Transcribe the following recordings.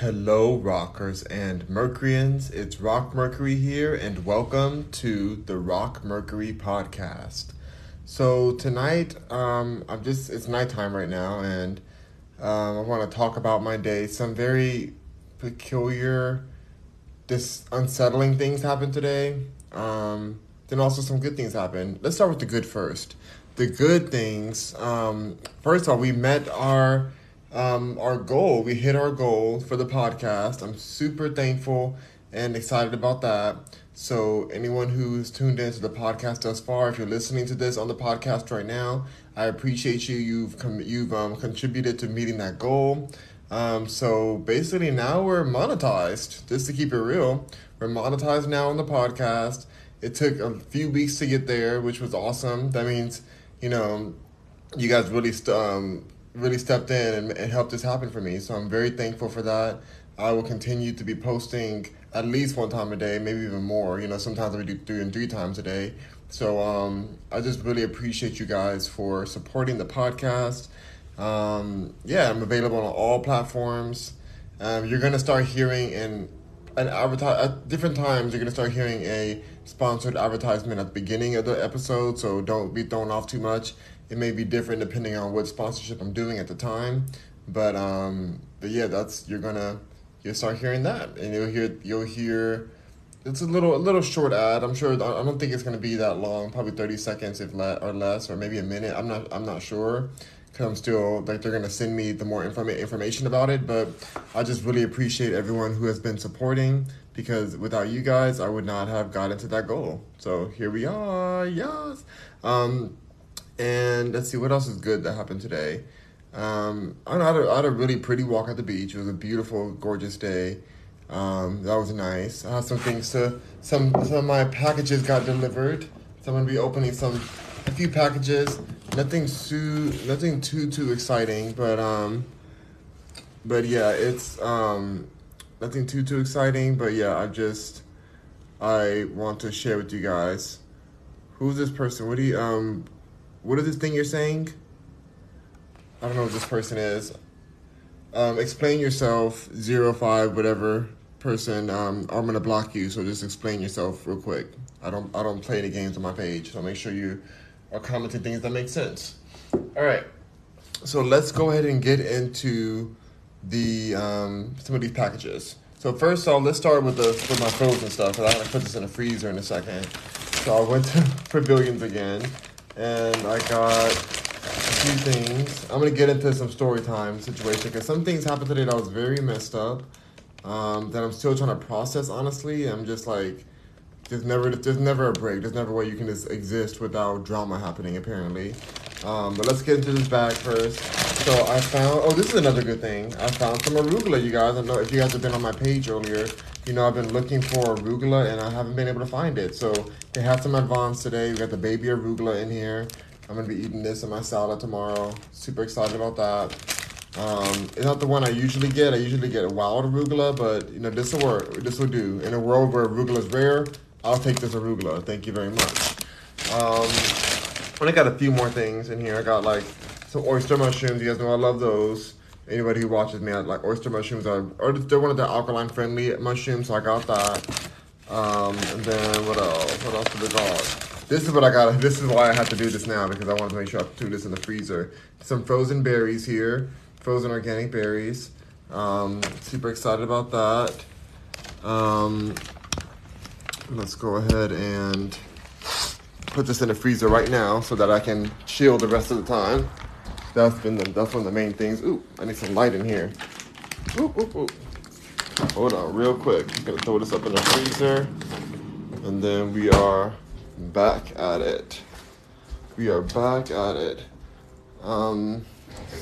Hello, rockers and Mercuryans. It's Rock Mercury here, and welcome to the Rock Mercury podcast. So tonight, um, I'm just it's nighttime right now, and um, I want to talk about my day. Some very peculiar, this unsettling things happened today. Um, then also some good things happened. Let's start with the good first. The good things. Um, first of all, we met our um, our goal. We hit our goal for the podcast. I'm super thankful and excited about that. So, anyone who's tuned into the podcast thus far, if you're listening to this on the podcast right now, I appreciate you. You've com- you've um, contributed to meeting that goal. Um, so basically, now we're monetized. Just to keep it real, we're monetized now on the podcast. It took a few weeks to get there, which was awesome. That means, you know, you guys really st- um, really stepped in and, and helped this happen for me. So I'm very thankful for that. I will continue to be posting at least one time a day, maybe even more. You know, sometimes I do doing three times a day. So um, I just really appreciate you guys for supporting the podcast. Um, yeah, I'm available on all platforms. Um, you're gonna start hearing in an advertise at different times. You're gonna start hearing a sponsored advertisement at the beginning of the episode. So don't be thrown off too much it may be different depending on what sponsorship I'm doing at the time. But um, but yeah, that's you're gonna you'll start hearing that, and you'll hear you'll hear. It's a little a little short ad. I'm sure. I don't think it's gonna be that long. Probably thirty seconds, if le- or less, or maybe a minute. I'm not. I'm not sure. Cause I'm still like they're gonna send me the more inform- information about it. But I just really appreciate everyone who has been supporting because without you guys, I would not have gotten to that goal. So here we are. Yes. Um, and let's see what else is good that happened today. Um, I, had a, I had a really pretty walk at the beach. It was a beautiful, gorgeous day. Um, that was nice. I had some things to some some of my packages got delivered. So I'm gonna be opening some a few packages. Nothing too nothing too too exciting, but um, but yeah, it's um, nothing too too exciting. But yeah, I just I want to share with you guys. Who's this person? What do you um? What is this thing you're saying? I don't know what this person is. Um, explain yourself, zero five, whatever person. Um, I'm gonna block you, so just explain yourself real quick. I don't I don't play any games on my page, so make sure you are commenting things that make sense. All right, so let's go ahead and get into the um, some of these packages. So first off, let's start with the with my frozen stuff. Cause I'm gonna put this in the freezer in a second. So I went to Pavilions again and I got a few things. I'm gonna get into some story time situation because some things happened today that was very messed up. Um, that I'm still trying to process. Honestly, I'm just like, there's never there's never a break. There's never a way you can just exist without drama happening. Apparently, um, but let's get into this bag first. So I found. Oh, this is another good thing. I found some arugula, you guys. I know if you guys have been on my page earlier, you know I've been looking for arugula and I haven't been able to find it. So they have some advance today. We got the baby arugula in here. I'm gonna be eating this in my salad tomorrow. Super excited about that. Um, it's not the one I usually get. I usually get a wild arugula, but you know this will work. This will do. In a world where arugula is rare, I'll take this arugula. Thank you very much. Um, and I got a few more things in here. I got like some oyster mushrooms. You guys know I love those. Anybody who watches me, I like oyster mushrooms. They're one of the alkaline friendly mushrooms, so I got that. Um, and then what else? What else did we got? This is what I got. This is why I have to do this now because I wanted to make sure I threw this in the freezer. Some frozen berries here, frozen organic berries. Um, super excited about that. Um, let's go ahead and put this in the freezer right now so that I can chill the rest of the time. That's been the, that's one of the main things. Ooh, I need some light in here. Ooh, ooh, ooh. Hold on, real quick. I'm gonna throw this up in the freezer, and then we are back at it. We are back at it. Um,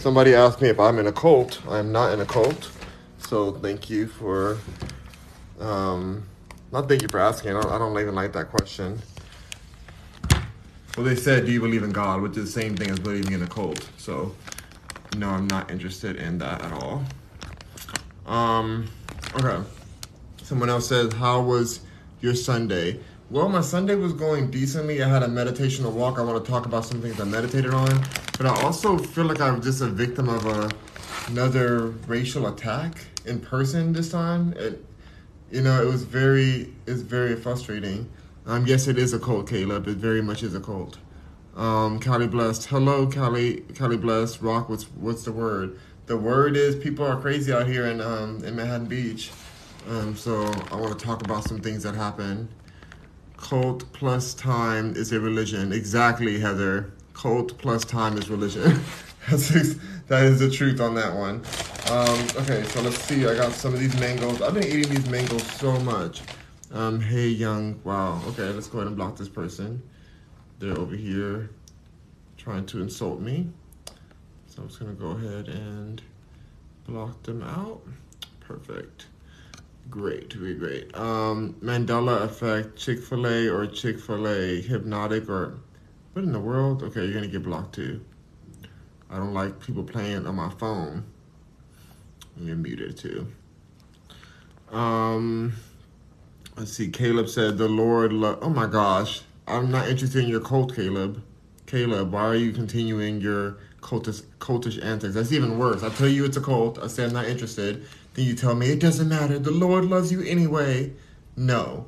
somebody asked me if I'm in a cult. I am not in a cult. So thank you for, um, not thank you for asking. I don't, I don't even like that question. Well, they said, "Do you believe in God?" Which is the same thing as believing in a cult. So, no, I'm not interested in that at all. Um, Okay. Someone else said, How was your Sunday? Well, my Sunday was going decently. I had a meditational walk. I want to talk about some things I meditated on. But I also feel like I'm just a victim of a another racial attack in person this time. It, you know, it was very, it's very frustrating. Um, yes, it is a cult, Caleb. It very much is a cult. Um, Blessed. Hello, Cali, Cali Blessed. Rock, what's, what's the word? The word is people are crazy out here in, um, in Manhattan Beach. Um, so I want to talk about some things that happen. Cult plus time is a religion. Exactly, Heather. Cult plus time is religion. That is the truth on that one. Um, okay, so let's see. I got some of these mangoes. I've been eating these mangoes so much. Um, hey, young. Wow. Okay, let's go ahead and block this person. They're over here trying to insult me. So I'm just going to go ahead and block them out. Perfect. Great, great, great. Um, Mandela effect, Chick fil A or Chick fil A, hypnotic or what in the world? Okay, you're to get blocked too. I don't like people playing on my phone. You're muted too. Um, let's see. Caleb said, "The Lord." Lo- oh my gosh, I'm not interested in your cult, Caleb. Caleb, why are you continuing your cultish, cultish antics? That's even worse. I tell you it's a cult. I say I'm not interested. Then you tell me it doesn't matter. The Lord loves you anyway. No,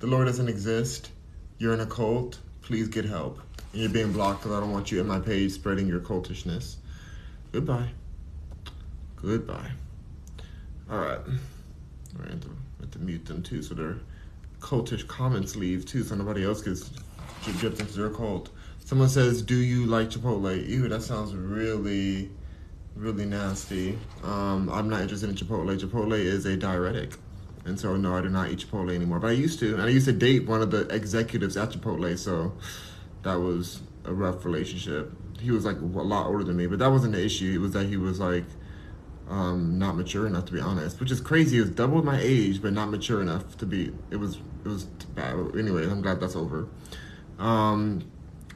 the Lord doesn't exist. You're in a cult. Please get help. And you're being blocked because I don't want you in my page spreading your cultishness. Goodbye. Goodbye. All right. Have to, mute them too so their cultish comments leave too so nobody else gets dripped into their cult. Someone says, Do you like Chipotle? Ew, that sounds really, really nasty. Um, I'm not interested in Chipotle. Chipotle is a diuretic. And so, no, I do not eat Chipotle anymore. But I used to. And I used to date one of the executives at Chipotle. So that was a rough relationship. He was like a lot older than me, but that wasn't the issue. It was that he was like um, not mature enough to be honest, which is crazy. He was double my age, but not mature enough to be. It was it was bad. Anyway, I'm glad that's over. Um,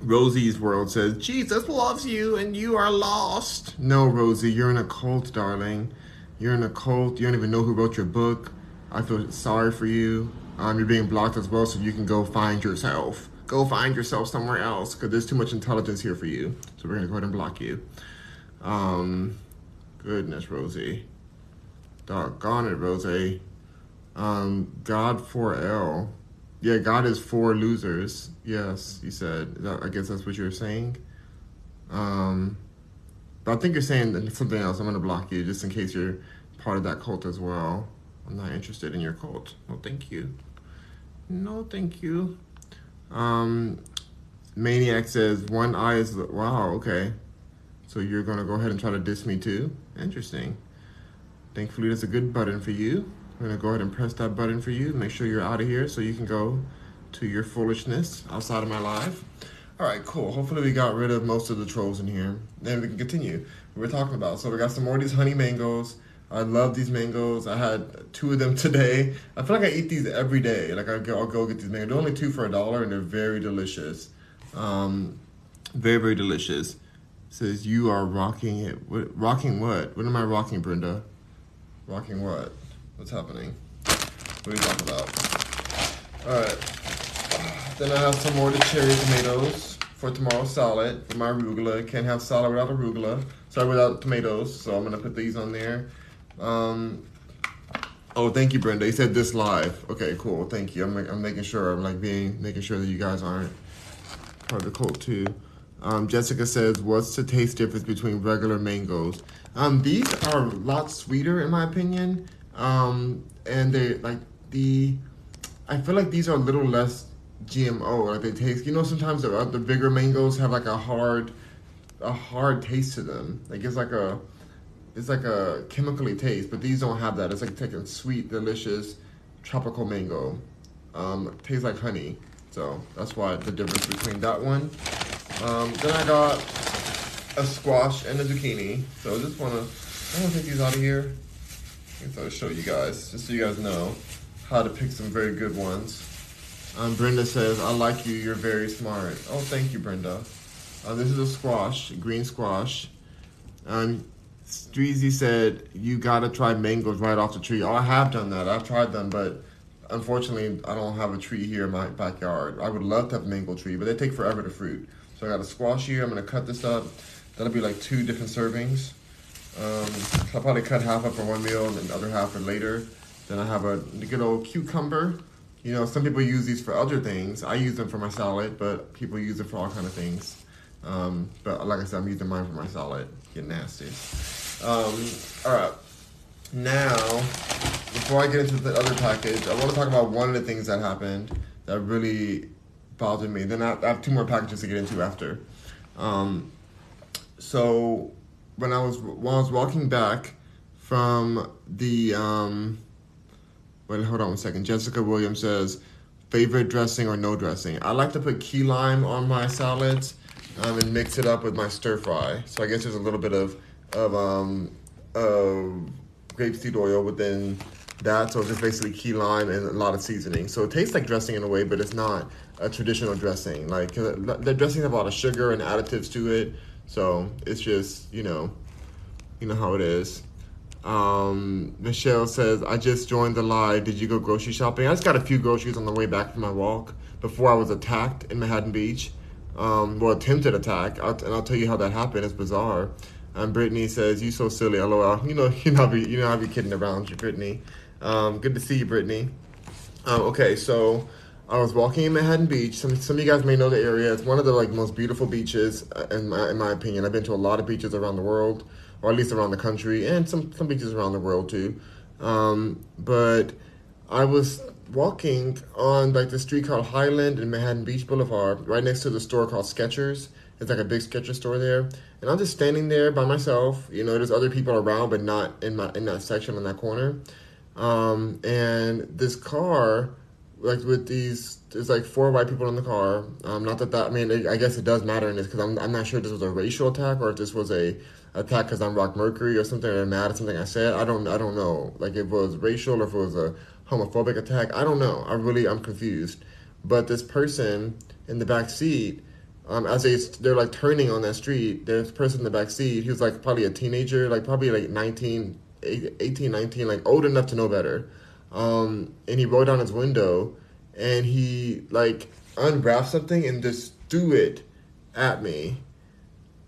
Rosie's world says Jesus loves you and you are lost. No, Rosie, you're in a cult, darling. You're in a cult. You don't even know who wrote your book. I feel sorry for you. Um, you're being blocked as well, so you can go find yourself go find yourself somewhere else because there's too much intelligence here for you. So we're gonna go ahead and block you. Um, goodness, Rosie. Doggone it, Rosie. Um, God for L. Yeah, God is for losers. Yes, you said. I guess that's what you're saying. Um, but I think you're saying something else. I'm gonna block you just in case you're part of that cult as well. I'm not interested in your cult. No, thank you. No, thank you. Um, Maniac says one eye is wow. Okay, so you're gonna go ahead and try to diss me too. Interesting. Thankfully, that's a good button for you. I'm gonna go ahead and press that button for you. Make sure you're out of here so you can go to your foolishness outside of my life. All right, cool. Hopefully, we got rid of most of the trolls in here. Then we can continue. We're talking about. So we got some more of these honey mangoes. I love these mangoes. I had two of them today. I feel like I eat these every day. Like I go, I'll go get these mangoes. They're only two for a dollar, and they're very delicious. Um, very very delicious. Says you are rocking it. What, rocking what? What am I rocking, Brenda? Rocking what? What's happening? What are you talking about? All right. Then I have some more of the cherry tomatoes for tomorrow's salad for my arugula. Can't have salad without arugula. Sorry, without tomatoes. So I'm gonna put these on there. Um, oh, thank you, Brenda. You said this live. Okay, cool. Thank you. I'm, I'm making sure. I'm like being making sure that you guys aren't part of the cult too. Um, Jessica says, "What's the taste difference between regular mangoes?" Um, these are a lot sweeter, in my opinion. Um, and they like the. I feel like these are a little less GMO. Like they taste. You know, sometimes the, the bigger mangoes have like a hard, a hard taste to them. Like it's like a it's like a chemically taste, but these don't have that. It's like taking sweet, delicious tropical mango. Um, tastes like honey. So that's why the difference between that one. Um, then I got a squash and a zucchini. So I just wanna, I wanna take these out of here. I guess I'll show you guys, just so you guys know how to pick some very good ones. Um, Brenda says, I like you, you're very smart. Oh, thank you, Brenda. Uh, this is a squash, green squash. Um, Streezy said you gotta try mangoes right off the tree. Oh, I have done that. I've tried them, but unfortunately, I don't have a tree here in my backyard. I would love to have a mango tree, but they take forever to fruit. So I got a squash here. I'm gonna cut this up. That'll be like two different servings. Um, I'll probably cut half up for one meal and the other half for later. Then I have a good old cucumber. You know, some people use these for other things. I use them for my salad, but people use it for all kind of things. Um, but like I said, I'm using mine for my salad. Get nasty. Um, all right. Now, before I get into the other package, I want to talk about one of the things that happened that really bothered me. Then I, I have two more packages to get into after. Um, so when I was when I was walking back from the um, wait, hold on one second. Jessica Williams says favorite dressing or no dressing. I like to put key lime on my salads um, and mix it up with my stir fry. So I guess there's a little bit of of um, of grapeseed oil within that. So it's just basically key lime and a lot of seasoning. So it tastes like dressing in a way, but it's not a traditional dressing. Like the dressings have a lot of sugar and additives to it. So it's just you know, you know how it is. Um, Michelle says, I just joined the live. Did you go grocery shopping? I just got a few groceries on the way back from my walk before I was attacked in Manhattan Beach. Um, well, attempted attack, I'll, and I'll tell you how that happened. It's bizarre. And Brittany says, "You so silly, lol." You know, you know, I be, you know, I be kidding around you, Brittany. Um, good to see you, Brittany. Um, okay, so I was walking in Manhattan Beach. Some some of you guys may know the area. It's one of the like most beautiful beaches uh, in my in my opinion. I've been to a lot of beaches around the world, or at least around the country, and some some beaches around the world too. Um, but I was walking on like the street called Highland and Manhattan Beach Boulevard, right next to the store called Skechers. It's like a big Skechers store there, and I'm just standing there by myself. You know, there's other people around, but not in my in that section in that corner. Um, and this car, like with these, there's like four white people in the car. Um, not that that I mean, it, I guess it does matter in this because I'm I'm not sure if this was a racial attack or if this was a attack because I'm Rock Mercury or something or mad at something I said. I don't I don't know. Like it was racial or if it was a homophobic attack. I don't know. I really I'm confused. But this person in the back seat um, as they they're like turning on that street, there's a person in the back seat. He was like probably a teenager, like probably like 19, 18, 19, like old enough to know better. Um, and he rolled down his window, and he like unwrapped something and just threw it at me.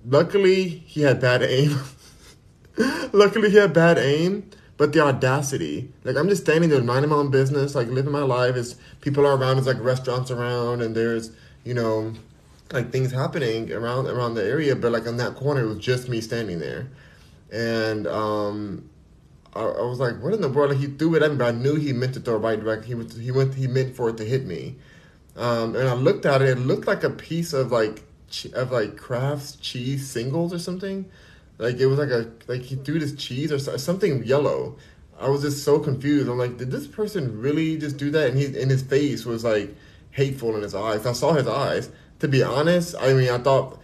Luckily, he had bad aim. Luckily, he had bad aim, but the audacity. Like I'm just standing there minding my own business, like living my life. As people are around, there's like restaurants around, and there's you know like things happening around around the area, but like on that corner, it was just me standing there, and um, I, I was like, "What in the world?" Like, he threw it at me, but I knew he meant to throw it right back. He was he went he meant for it to hit me, um, and I looked at it. It looked like a piece of like of like Kraft's cheese singles or something. Like it was like a like he threw this cheese or something yellow. I was just so confused. I'm like, did this person really just do that? And he in his face was like hateful in his eyes. I saw his eyes to be honest, I mean, I thought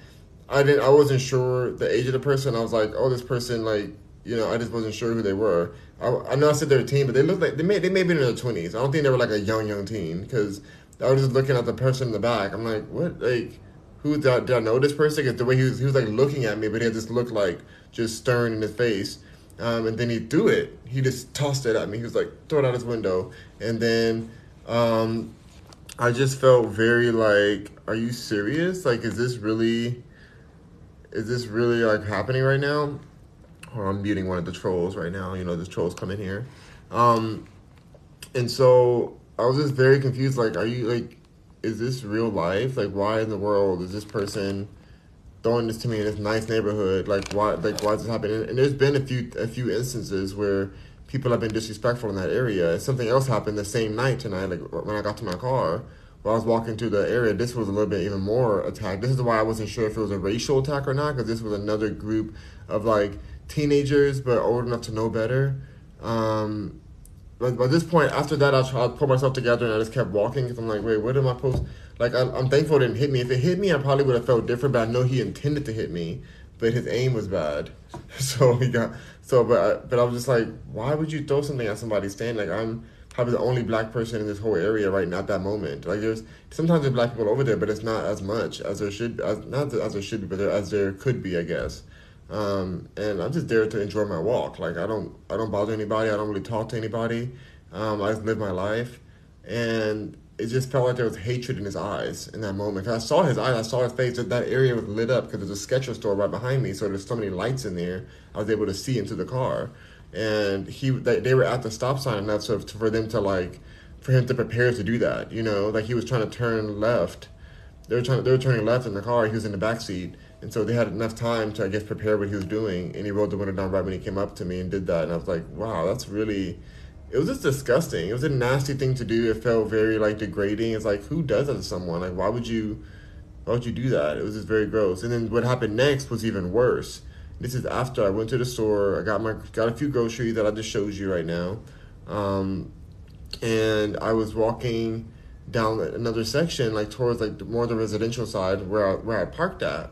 I didn't. I wasn't sure the age of the person. I was like, oh, this person, like, you know, I just wasn't sure who they were. I, I know I said they're a teen, but they look like they may they may be in their twenties. I don't think they were like a young young teen because I was just looking at the person in the back. I'm like, what, like. Who did I, did I know this person? Because the way he was, he was like looking at me, but he had this look like just stern in his face. Um, and then he threw it. He just tossed it at me. He was like, throw it out his window. And then um, I just felt very like, are you serious? Like, is this really, is this really like happening right now? Or I'm muting one of the trolls right now. You know, this trolls coming here. Um, and so I was just very confused. Like, are you like, is this real life? Like, why in the world is this person throwing this to me in this nice neighborhood? Like, why? Like, why is this happening? And there's been a few a few instances where people have been disrespectful in that area. Something else happened the same night tonight, like when I got to my car. While I was walking through the area, this was a little bit even more attack. This is why I wasn't sure if it was a racial attack or not, because this was another group of like teenagers, but old enough to know better. Um, but by this point, after that, I tried to pull myself together and I just kept walking because I'm like, wait, what am I supposed? Like, I'm, I'm thankful it didn't hit me. If it hit me, I probably would have felt different. But I know he intended to hit me, but his aim was bad. So he got so, but I, but I was just like, why would you throw something at somebody standing? Like I'm probably the only black person in this whole area right now at that moment. Like there's sometimes there's black people over there, but it's not as much as there should, as not as there should be, but there, as there could be, I guess. Um, and I'm just there to enjoy my walk. Like I don't I don't bother anybody. I don't really talk to anybody. Um, I just live my life, and it just felt like there was hatred in his eyes in that moment. Cause I saw his eyes, I saw his face. That, that area was lit up because there's a Skechers store right behind me, so there's so many lights in there. I was able to see into the car, and he they, they were at the stop sign enough so for them to like for him to prepare to do that. You know, like he was trying to turn left. They were trying. They were turning left in the car. He was in the back seat, and so they had enough time to I guess prepare what he was doing. And he rolled the window down right when he came up to me and did that. And I was like, wow, that's really it was just disgusting. It was a nasty thing to do. It felt very like degrading. It's like who does that to someone? Like why would you why would you do that? It was just very gross. And then what happened next was even worse. This is after I went to the store. I got my got a few groceries that I just showed you right now, um, and I was walking down another section like towards like more the residential side where I, where I parked at.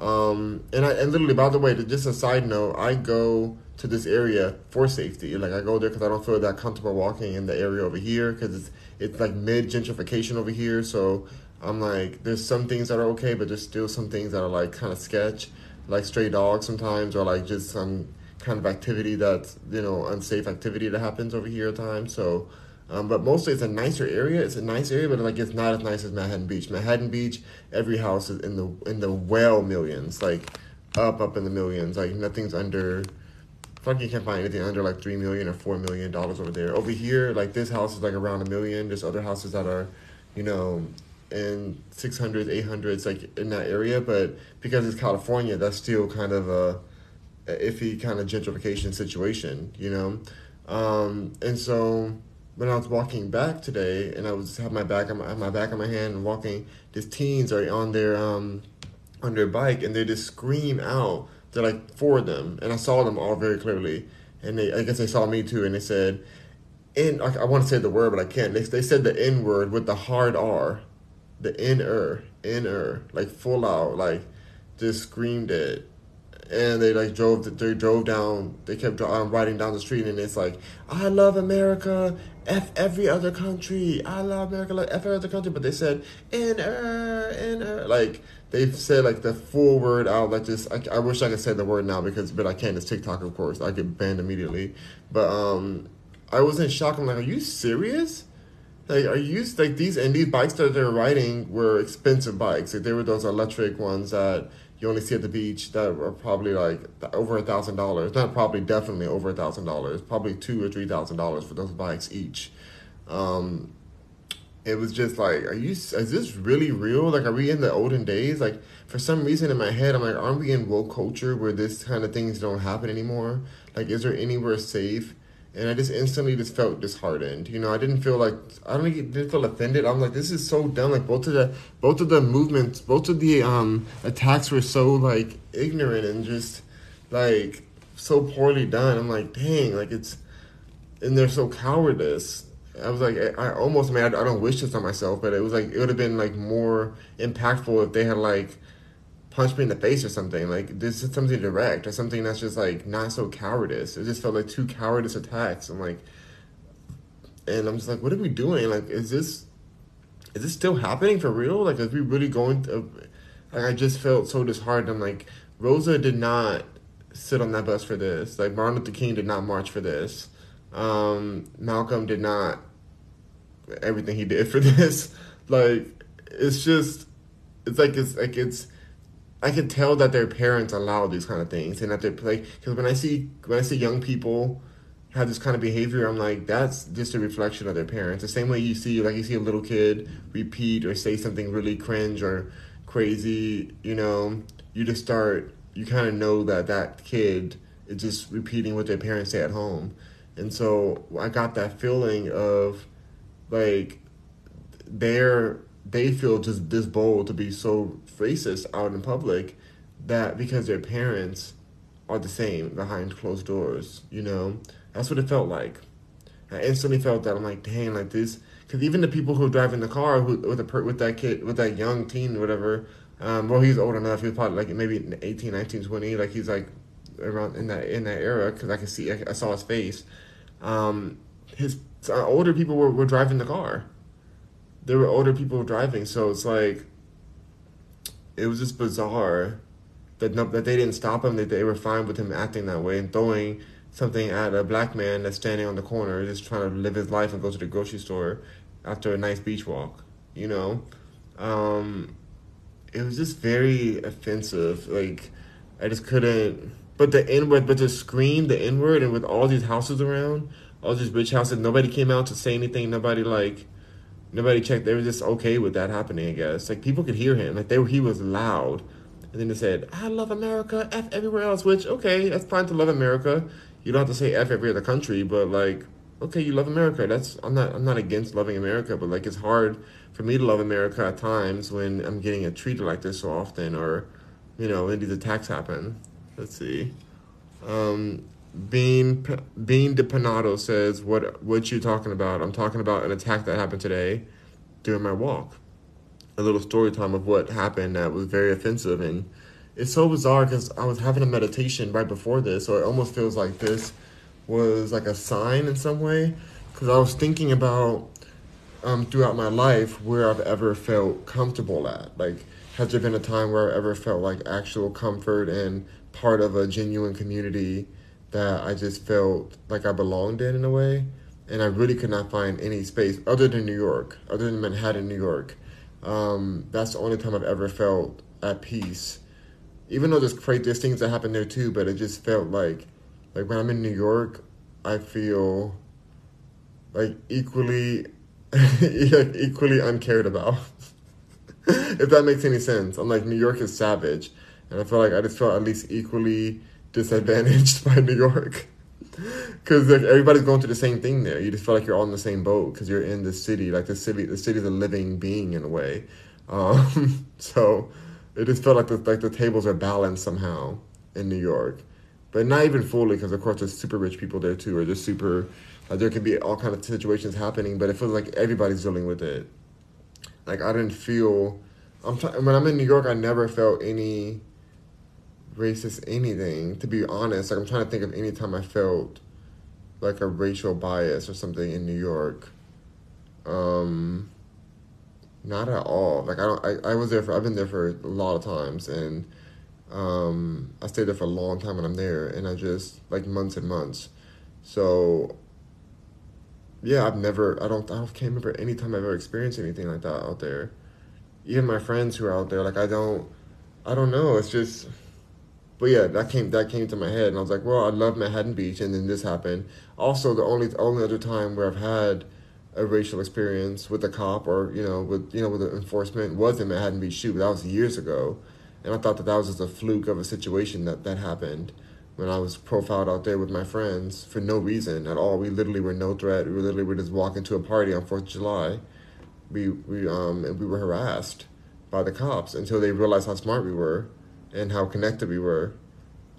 Um, and I and literally by the way, just a side note, I go to this area for safety. Like I go there because I don't feel that comfortable walking in the area over here because it's it's like mid gentrification over here. So I'm like, there's some things that are okay, but there's still some things that are like kind of sketch, like stray dogs sometimes, or like just some kind of activity that's you know unsafe activity that happens over here at times. So. Um, but mostly it's a nicer area. It's a nice area, but like it's not as nice as Manhattan Beach. Manhattan Beach, every house is in the in the well millions, like up up in the millions. Like nothing's under fuck you can't find anything under like three million or four million dollars over there. Over here, like this house is like around a million. There's other houses that are, you know, in six hundreds, eight hundreds, like in that area. But because it's California, that's still kind of a, a iffy kind of gentrification situation, you know. Um, and so when I was walking back today, and I was have my back on my, my back on my hand and walking, these teens are on their um on their bike and they just scream out they're like four of them, and I saw them all very clearly. And they, I guess they saw me too, and they said, "In." I, I want to say the word, but I can't. They, they said the N word with the hard R, the N er, N er, like full out, like just screamed it. And they like drove. They drove down. They kept um, riding down the street, and it's like, "I love America, f every other country. I love America, like f every other country." But they said, "In er, in er," like they've said like the full word out. Like just, I, I wish I could say the word now because, but I can't. It's TikTok, of course. I get banned immediately. But um, I was in shock. I'm like, are you serious? Like, are you like these and these bikes that they're riding were expensive bikes. Like they were those electric ones that you only see at the beach that were probably like over a thousand dollars. Not probably, definitely over a thousand dollars. Probably two or three thousand dollars for those bikes each. Um, it was just like, are you? Is this really real? Like, are we in the olden days? Like, for some reason in my head, I'm like, aren't we in woke culture where this kind of things don't happen anymore? Like, is there anywhere safe? And I just instantly just felt disheartened. You know, I didn't feel like I don't didn't feel offended. I'm like, this is so dumb. Like both of the both of the movements, both of the um attacks were so like ignorant and just like so poorly done. I'm like, dang, like it's and they're so cowardice I was like, I almost mad. I don't wish this on myself, but it was like it would have been like more impactful if they had like punched me in the face or something. Like this is something direct or something that's just like not so cowardice. It just felt like two cowardice attacks. I'm like, and I'm just like, what are we doing? Like, is this is this still happening for real? Like, are we really going? To, like, I just felt so disheartened. I'm like, Rosa did not sit on that bus for this. Like, Martin Luther King did not march for this. Um, Malcolm did not everything he did for this. like it's just it's like it's like it's I can tell that their parents allow these kind of things and that they're like because when I see when I see young people have this kind of behavior, I'm like that's just a reflection of their parents. The same way you see like you see a little kid repeat or say something really cringe or crazy, you know, you just start you kind of know that that kid is just repeating what their parents say at home. And so I got that feeling of like they're they feel just this bold to be so racist out in public that because their parents are the same behind closed doors, you know? That's what it felt like. I instantly felt that I'm like, dang, like this, because even the people who are driving the car who with a with that kid with that young teen whatever, um, well he's old enough. He's probably like maybe 18, 19, 20. Like he's like around in that in that era because I can see I, I saw his face. Um, his so older people were, were driving the car. There were older people driving, so it's like it was just bizarre that no, that they didn't stop him. That they were fine with him acting that way and throwing something at a black man that's standing on the corner, just trying to live his life and go to the grocery store. after a nice beach walk. You know, um, it was just very offensive. Like I just couldn't. But the N word, but to scream the N word, and with all these houses around, all these rich houses, nobody came out to say anything. Nobody like, nobody checked. They were just okay with that happening. I guess like people could hear him. Like they were, he was loud, and then they said, "I love America, f everywhere else." Which okay, that's fine to love America. You don't have to say f every other country, but like, okay, you love America. That's I'm not I'm not against loving America, but like it's hard for me to love America at times when I'm getting a treated like this so often, or you know, when these attacks happen. Let's see. Um, Bean Bean DePanato says, "What what you talking about? I'm talking about an attack that happened today during my walk. A little story time of what happened that was very offensive, and it's so bizarre because I was having a meditation right before this, so it almost feels like this was like a sign in some way because I was thinking about um, throughout my life where I've ever felt comfortable at, like." Has there been a time where I ever felt like actual comfort and part of a genuine community that I just felt like I belonged in in a way. And I really could not find any space other than New York, other than Manhattan, New York. Um, that's the only time I've ever felt at peace. Even though there's there's things that happen there too, but it just felt like like when I'm in New York, I feel like equally equally uncared about. if that makes any sense. I'm like New York is savage and I feel like I just felt at least equally disadvantaged by New York. Because like everybody's going through the same thing there. You just feel like you're all in the same boat because you're in the city. Like the city, the city's a living being in a way. Um, so it just felt like the like the tables are balanced somehow in New York, but not even fully because of course there's super rich people there too, or just super. Like there can be all kind of situations happening, but it feels like everybody's dealing with it. Like I didn't feel. I'm t- when I'm in New York, I never felt any racist anything. To be honest, like I'm trying to think of any time I felt like a racial bias or something in New York. Um, not at all. Like I don't. I, I was there for. I've been there for a lot of times, and um, I stayed there for a long time when I'm there, and I just like months and months. So yeah, I've never. I don't. I don't, can't remember any time I've ever experienced anything like that out there. Even my friends who are out there, like I don't. I don't know. It's just but yeah, that came that came to my head, and I was like, well, I love Manhattan Beach, and then this happened. Also, the only only other time where I've had a racial experience with a cop or you know with you know with the enforcement was in Manhattan Beach shoot, but that was years ago, and I thought that that was just a fluke of a situation that that happened when I was profiled out there with my friends for no reason at all. We literally were no threat. We literally were just walking to a party on Fourth of July. We we um and we were harassed by the cops until they realized how smart we were and how connected we were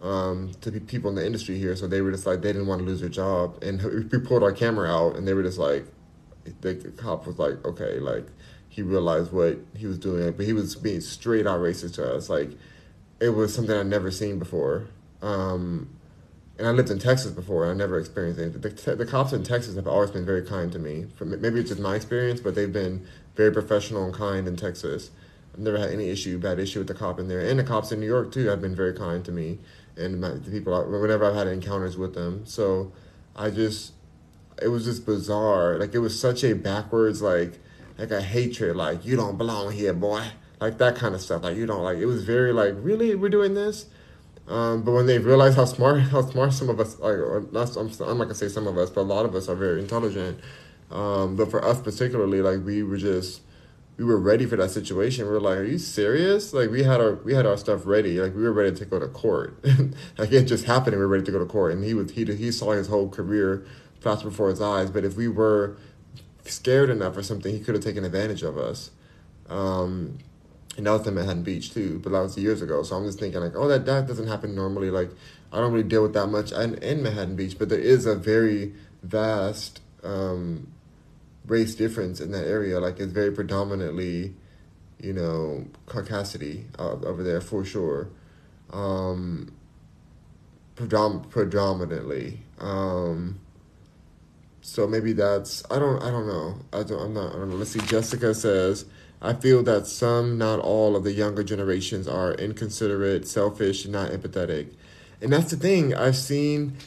um, to people in the industry here. So they were just like they didn't want to lose their job, and we pulled our camera out, and they were just like, the cop was like, okay, like he realized what he was doing, but he was being straight out racist to us. Like it was something I'd never seen before. Um, and I lived in Texas before, I never experienced anything. The, the cops in Texas have always been very kind to me. maybe it's just my experience, but they've been very professional and kind in Texas. I've never had any issue, bad issue with the cop in there, and the cops in New York too have been very kind to me and my, the people whenever I've had encounters with them. So I just it was just bizarre. Like it was such a backwards like like a hatred. Like you don't belong here, boy. Like that kind of stuff. Like you don't like. It was very like really we're doing this. Um, but when they realized how smart how smart some of us like not I'm, I'm not gonna say some of us, but a lot of us are very intelligent. Um, but for us particularly, like we were just we were ready for that situation. We were like, "Are you serious?" Like we had our we had our stuff ready. Like we were ready to go to court. like it just happened. And we were ready to go to court, and he was he he saw his whole career flash before his eyes. But if we were scared enough or something, he could have taken advantage of us. Um, and that was in Manhattan Beach too, but that was years ago. So I'm just thinking like, oh, that that doesn't happen normally. Like I don't really deal with that much in, in Manhattan Beach, but there is a very vast. Um, race difference in that area. Like it's very predominantly, you know, Caucasity uh, over there for sure. Um, predom- predominantly. Um, so maybe that's I don't I don't know I don't I'm not I don't know. Let's see. Jessica says I feel that some, not all, of the younger generations are inconsiderate, selfish, and not empathetic, and that's the thing. I've seen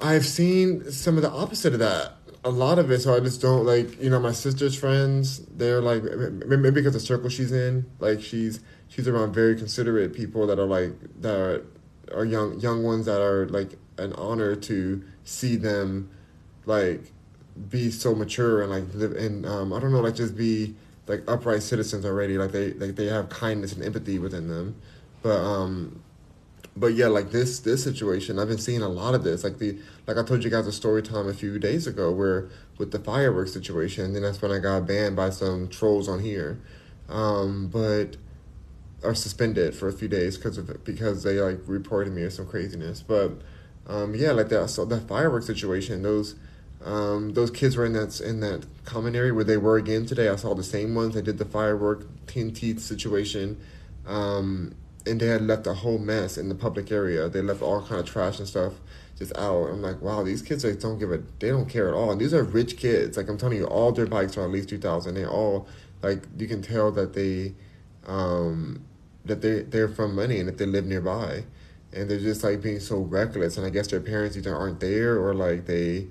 I've seen some of the opposite of that a lot of it. So I just don't like you know my sister's friends. They're like maybe because the circle she's in, like she's she's around very considerate people that are like that are, are young young ones that are like an honor to see them like be so mature and like live and um, I don't know like just be like upright citizens already like they like they have kindness and empathy within them but um but yeah like this this situation I've been seeing a lot of this like the like I told you guys a story time a few days ago where with the fireworks situation and then that's when I got banned by some trolls on here um but are suspended for a few days because of because they like reported me or some craziness but um yeah like that so that fireworks situation those um, those kids were in that in that common area where they were again today. I saw the same ones. They did the firework teeth situation, um, and they had left a whole mess in the public area. They left all kind of trash and stuff just out. I'm like, wow, these kids like don't give a they don't care at all. And these are rich kids. Like I'm telling you, all their bikes are at least two thousand. They all like you can tell that they um, that they they're from money and that they live nearby, and they're just like being so reckless. And I guess their parents either aren't there or like they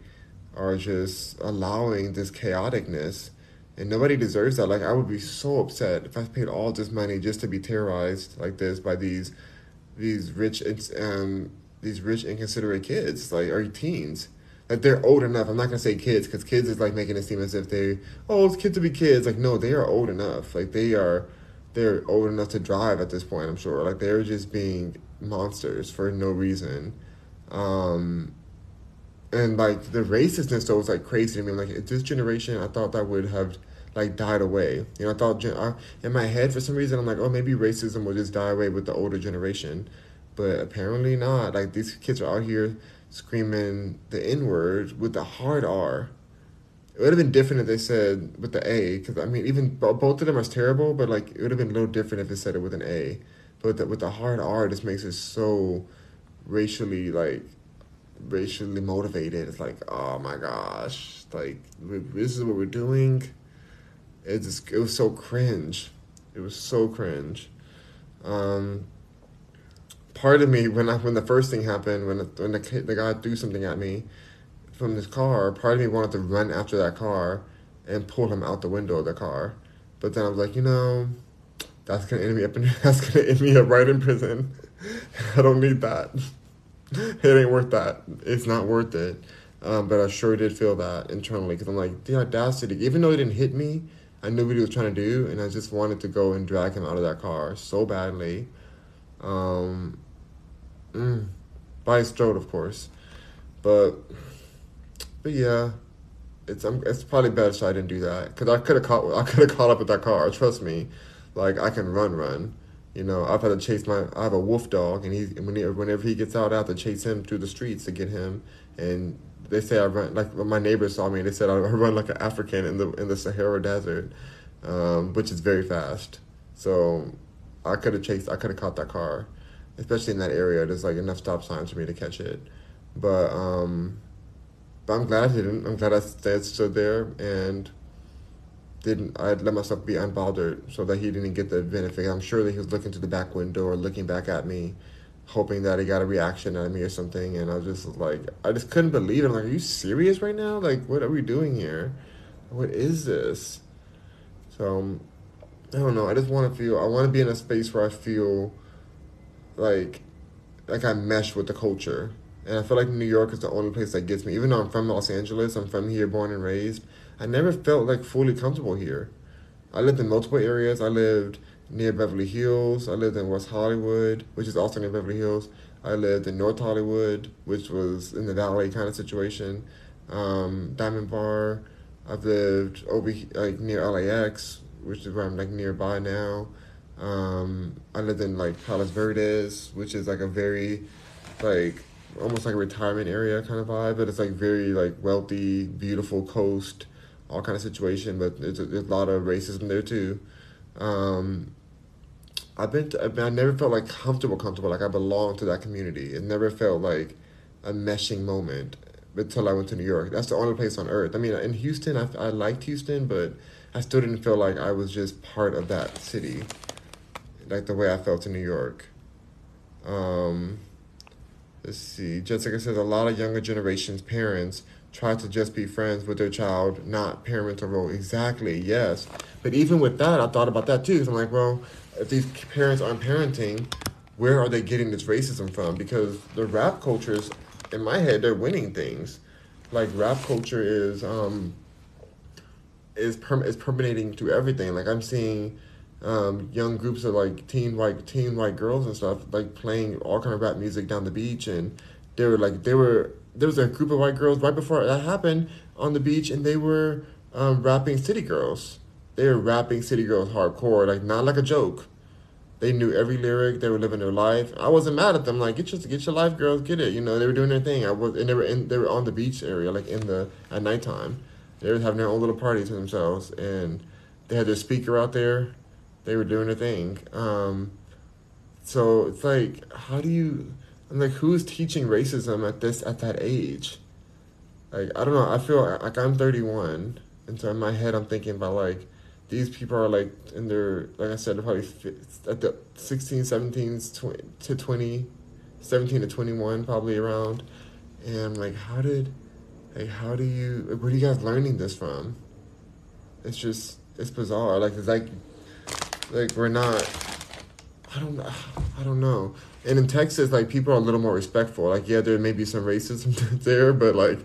are just allowing this chaoticness and nobody deserves that. Like i would be so upset if i paid all this money just to be terrorized like this by these these rich um these rich inconsiderate kids like or teens. Like they're old enough. I'm not gonna say kids because kids is like making it seem as if they oh it's kids to be kids. Like no they are old enough. Like they are they're old enough to drive at this point i'm sure. Like they're just being monsters for no reason. Um and like the racistness though was like crazy to me. like this generation, I thought that would have like died away. You know, I thought I, in my head for some reason I'm like, oh, maybe racism will just die away with the older generation, but apparently not. Like these kids are out here screaming the N word with the hard R. It would have been different if they said with the A, because I mean, even both of them are terrible, but like it would have been a little different if they said it with an A. But the, with the hard R, this makes it so racially like racially motivated. It's like, oh my gosh, like this is what we're doing. It just it was so cringe. It was so cringe. Um, part of me when I when the first thing happened when the, when the the guy threw something at me from this car, part of me wanted to run after that car and pull him out the window of the car, but then I was like, you know, that's gonna end me up in that's gonna end me up right in prison. I don't need that. it ain't worth that. It's not worth it. Um, but I sure did feel that internally because I'm like, the audacity. Even though he didn't hit me, I knew what he was trying to do, and I just wanted to go and drag him out of that car so badly. Um, mm, by his throat, of course. But, but yeah, it's it's probably better so I didn't do that because I could have caught I could have caught up with that car. Trust me, like I can run, run. You know, I've had to chase my. I have a wolf dog, and he whenever he gets out, I have to chase him through the streets to get him. And they say I run like my neighbors saw me. and They said I run like an African in the in the Sahara Desert, um, which is very fast. So I could have chased. I could have caught that car, especially in that area. There's like enough stop signs for me to catch it. But um, but I'm glad I didn't. I'm glad I stood there and didn't I let myself be unbothered so that he didn't get the benefit. I'm sure that he was looking to the back window or looking back at me, hoping that he got a reaction of me or something. And I was just like, I just couldn't believe it. I'm like, are you serious right now? Like, what are we doing here? What is this? So, I don't know. I just want to feel. I want to be in a space where I feel like like I mesh with the culture. And I feel like New York is the only place that gets me. Even though I'm from Los Angeles, I'm from here, born and raised. I never felt like fully comfortable here. I lived in multiple areas. I lived near Beverly Hills. I lived in West Hollywood, which is also near Beverly Hills. I lived in North Hollywood, which was in the valley kind of situation. Um, Diamond Bar. I've lived over like near LAX, which is where I'm like nearby now. Um, I lived in like Palos Verdes, which is like a very like almost like a retirement area kind of vibe, but it's like very like wealthy, beautiful coast all kind of situation, but there's a, there's a lot of racism there too. Um, I've been, to, I, never felt like comfortable, comfortable, like I belonged to that community. It never felt like a meshing moment until I went to New York. That's the only place on earth. I mean, in Houston, I, I liked Houston, but I still didn't feel like I was just part of that city, like the way I felt in New York. Um, let's see. Jessica says a lot of younger generations' parents try to just be friends with their child, not parental role. Exactly, yes. But even with that, I thought about that too. I'm like, well, if these parents aren't parenting, where are they getting this racism from? Because the rap cultures, in my head, they're winning things. Like rap culture is um, is perm- is permeating through everything. Like I'm seeing um, young groups of like teen white teen white girls and stuff like playing all kind of rap music down the beach, and they were like they were there was a group of white girls right before that happened on the beach, and they were um, rapping City Girls. They were rapping City Girls hardcore, like not like a joke. They knew every lyric. They were living their life. I wasn't mad at them. Like get your get your life, girls, get it. You know they were doing their thing. I was and they were in they were on the beach area, like in the at nighttime. They were having their own little party to themselves, and they had their speaker out there. They were doing their thing. Um, so it's like, how do you? I'm like, who's teaching racism at this at that age? Like I don't know. I feel like I'm 31, and so in my head I'm thinking about like these people are like in their like I said probably at the 16, 17 to 20, 17 to 21 probably around, and like, how did, like how do you like, where are you guys learning this from? It's just it's bizarre. Like it's like like we're not. I don't I don't know. And in Texas, like people are a little more respectful. Like yeah, there may be some racism there, but like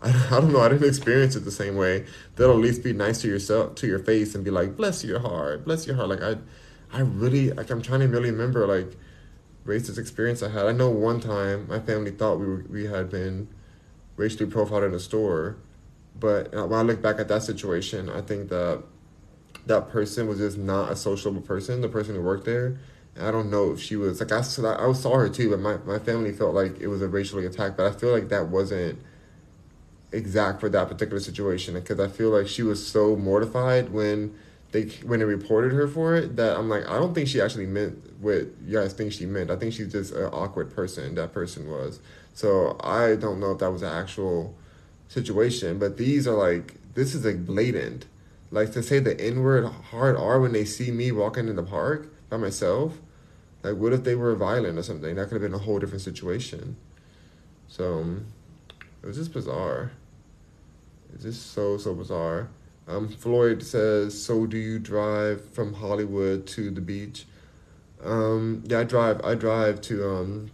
I, don't know. I didn't experience it the same way. They'll at least be nice to yourself, to your face, and be like, "Bless your heart, bless your heart." Like I, I really like. I'm trying to really remember like racist experience I had. I know one time my family thought we were, we had been racially profiled in a store, but uh, when I look back at that situation, I think that that person was just not a sociable person. The person who worked there. I don't know if she was like I, I saw her too, but my, my family felt like it was a racially attack. But I feel like that wasn't exact for that particular situation because I feel like she was so mortified when they when they reported her for it that I'm like I don't think she actually meant what you guys think she meant. I think she's just an awkward person. That person was. So I don't know if that was an actual situation, but these are like this is like blatant. Like to say the N word hard R when they see me walking in the park by myself. Like what if they were violent or something? That could have been a whole different situation. So um, it was just bizarre. It's just so so bizarre. Um, Floyd says, "So do you drive from Hollywood to the beach?" Um, yeah, I drive. I drive to um,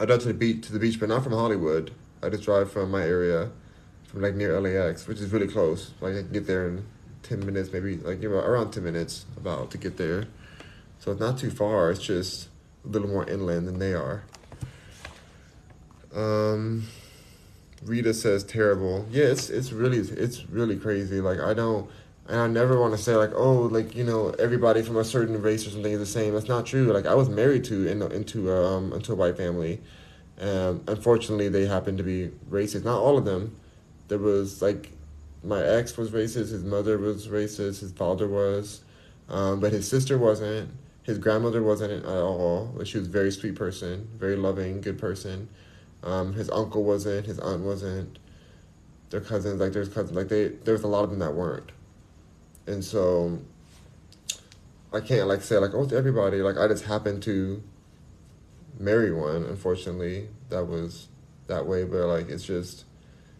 I drive to the beach to the beach, but not from Hollywood. I just drive from my area, from like near LAX, which is really close. Like I can get there in ten minutes, maybe like you know, around ten minutes about to get there. So it's not too far. It's just a little more inland than they are. Um, Rita says terrible. Yeah, it's it's really it's really crazy. Like I don't and I never want to say like oh like you know everybody from a certain race or something is the same. That's not true. Like I was married to in into um into a white family, and unfortunately they happened to be racist. Not all of them. There was like my ex was racist. His mother was racist. His father was, um, but his sister wasn't. His grandmother wasn't at all. She was a very sweet person, very loving, good person. Um, his uncle wasn't, his aunt wasn't, their cousins, like there's cousins, like they, there's a lot of them that weren't. And so I can't like say like, oh, to everybody, like I just happened to marry one, unfortunately, that was that way, but like it's just,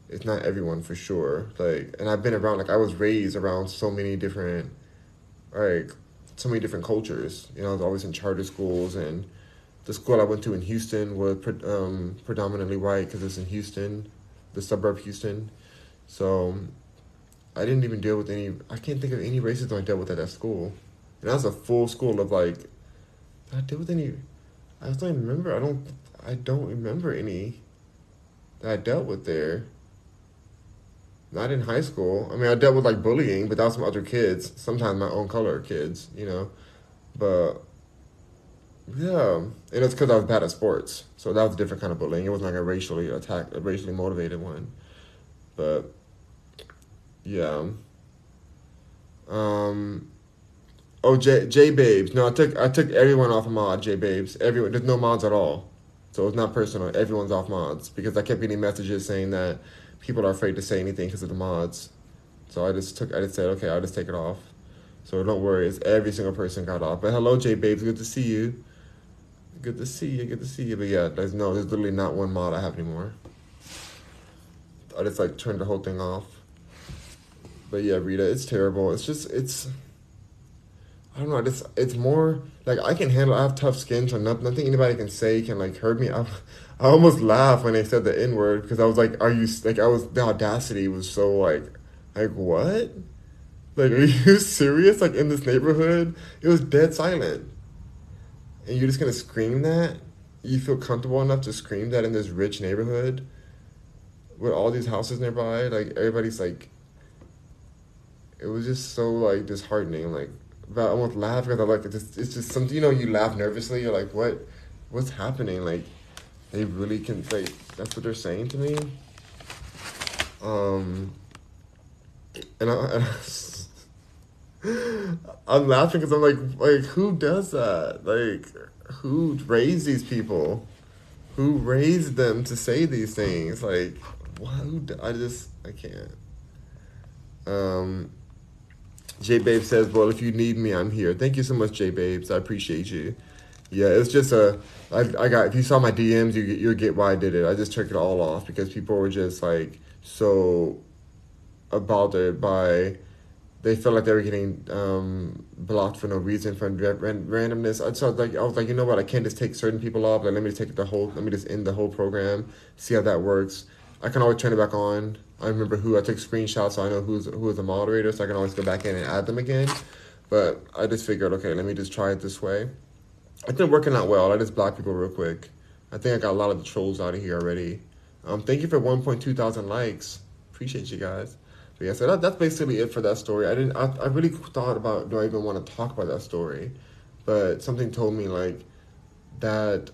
it's not everyone for sure. Like, and I've been around, like I was raised around so many different, like, so many different cultures. You know, I was always in charter schools and the school I went to in Houston was pre- um, predominantly white because it's in Houston, the suburb of Houston. So I didn't even deal with any. I can't think of any racism I dealt with at that school. And that was a full school of like. I deal with any? I don't remember. I don't. I don't remember any. That I dealt with there. Not in high school. I mean, I dealt with like bullying, but that was some other kids. Sometimes my own color kids, you know. But yeah, and it's because I was bad at sports, so that was a different kind of bullying. It wasn't like a racially attack, a racially motivated one, but yeah. Um. Oh, J J Babes. No, I took I took everyone off of mod. J Babes. Everyone. There's no mods at all, so it's not personal. Everyone's off mods because I kept getting messages saying that people are afraid to say anything because of the mods. So I just took. I just said, okay, I'll just take it off. So don't worry, it's every single person got off. But hello, J Babes. Good to see you. Good to see you. Good to see you. But yeah, there's no, there's literally not one mod I have anymore. I just like turned the whole thing off. But yeah, Rita, it's terrible. It's just it's. I don't know. It's it's more like I can handle. I have tough skin, so nothing, nothing anybody can say can like hurt me. I, I almost laughed when they said the N word because I was like, "Are you like?" I was the audacity was so like, like what? Like, are you serious? Like in this neighborhood, it was dead silent, and you're just gonna scream that? You feel comfortable enough to scream that in this rich neighborhood, with all these houses nearby? Like everybody's like. It was just so like disheartening. Like, but I almost laugh because I like it. Just, it's just something you know. You laugh nervously. You're like, what? What's happening? Like they really can like that's what they're saying to me um and i, and I am laughing because i'm like like who does that like who raised these people who raised them to say these things like who i just i can't um j babe says well if you need me i'm here thank you so much j babes i appreciate you yeah, it's just a. I, I got. If you saw my DMs, you you'll get why I did it. I just took it all off because people were just like so bothered by. They felt like they were getting um, blocked for no reason for randomness. I so like I was like, you know what? I can't just take certain people off. Like, let me just take the whole. Let me just end the whole program. See how that works. I can always turn it back on. I remember who I took screenshots, so I know who's who is the moderator, so I can always go back in and add them again. But I just figured, okay, let me just try it this way. It's been working out well. I just block people real quick. I think I got a lot of the trolls out of here already. Um, thank you for 1.2 thousand likes. Appreciate you guys. Yeah, so that, that's basically it for that story. I didn't. I, I really thought about do I even want to talk about that story, but something told me like that.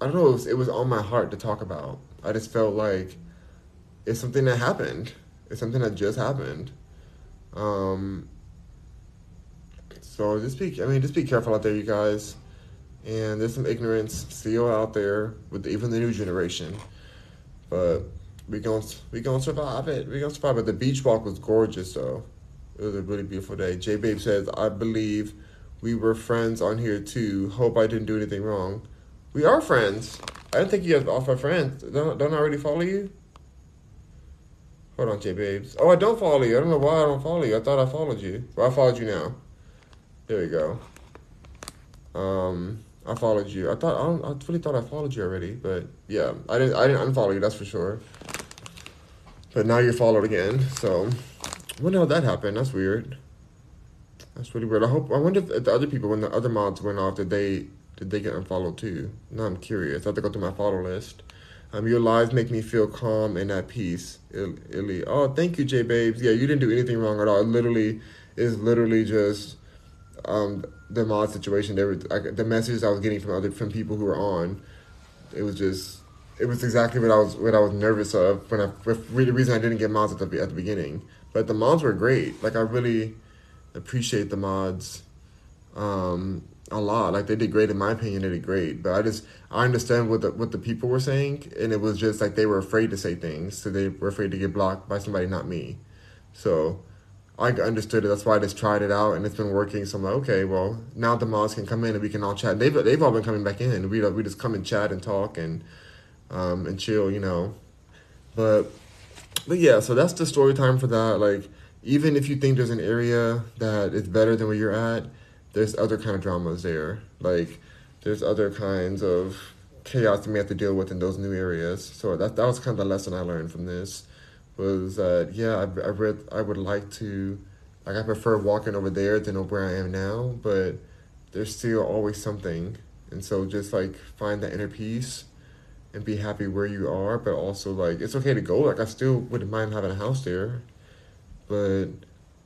I don't know. It was, it was on my heart to talk about. I just felt like it's something that happened. It's something that just happened. Um. So just be. I mean, just be careful out there, you guys and there's some ignorance still out there with even the new generation. But we gonna we gonna survive it. We gonna survive it. The beach walk was gorgeous though. It was a really beautiful day. J Babe says, I believe we were friends on here too. Hope I didn't do anything wrong. We are friends. I didn't think you guys off our friends. Don't don't I already follow you? Hold on, J Babes. Oh, I don't follow you. I don't know why I don't follow you. I thought I followed you. Well, I followed you now. There we go. Um, I followed you. I thought I, don't, I really thought I followed you already, but yeah, I didn't. I didn't unfollow you. That's for sure. But now you're followed again. So, wonder how that happened. That's weird. That's really weird. I hope. I wonder if the other people, when the other mods went off, did they did they get unfollowed too? Now I'm curious. I have to go through my follow list. Um, your lives make me feel calm and at peace. Illy. Oh, thank you, J Babes. Yeah, you didn't do anything wrong at all. It literally is literally just um the mod situation, there the messages I was getting from other from people who were on. It was just, it was exactly what I was what I was nervous of when I the reason I didn't get mods at the at the beginning. But the mods were great. Like I really appreciate the mods um, a lot. Like they did great in my opinion. They did great. But I just I understand what the what the people were saying, and it was just like they were afraid to say things, so they were afraid to get blocked by somebody, not me. So I understood it. That's why I just tried it out, and it's been working. So I'm like, okay, well, now the mods can come in and we can all chat. They've they've all been coming back in. We we just come and chat and talk and um and chill, you know. But but yeah, so that's the story time for that. Like even if you think there's an area that is better than where you're at, there's other kind of dramas there. Like there's other kinds of chaos that we have to deal with in those new areas. So that that was kind of the lesson I learned from this was that yeah, I, I read I would like to like I prefer walking over there than where I am now, but there's still always something, and so just like find that inner peace and be happy where you are, but also like it's okay to go. Like I still wouldn't mind having a house there, but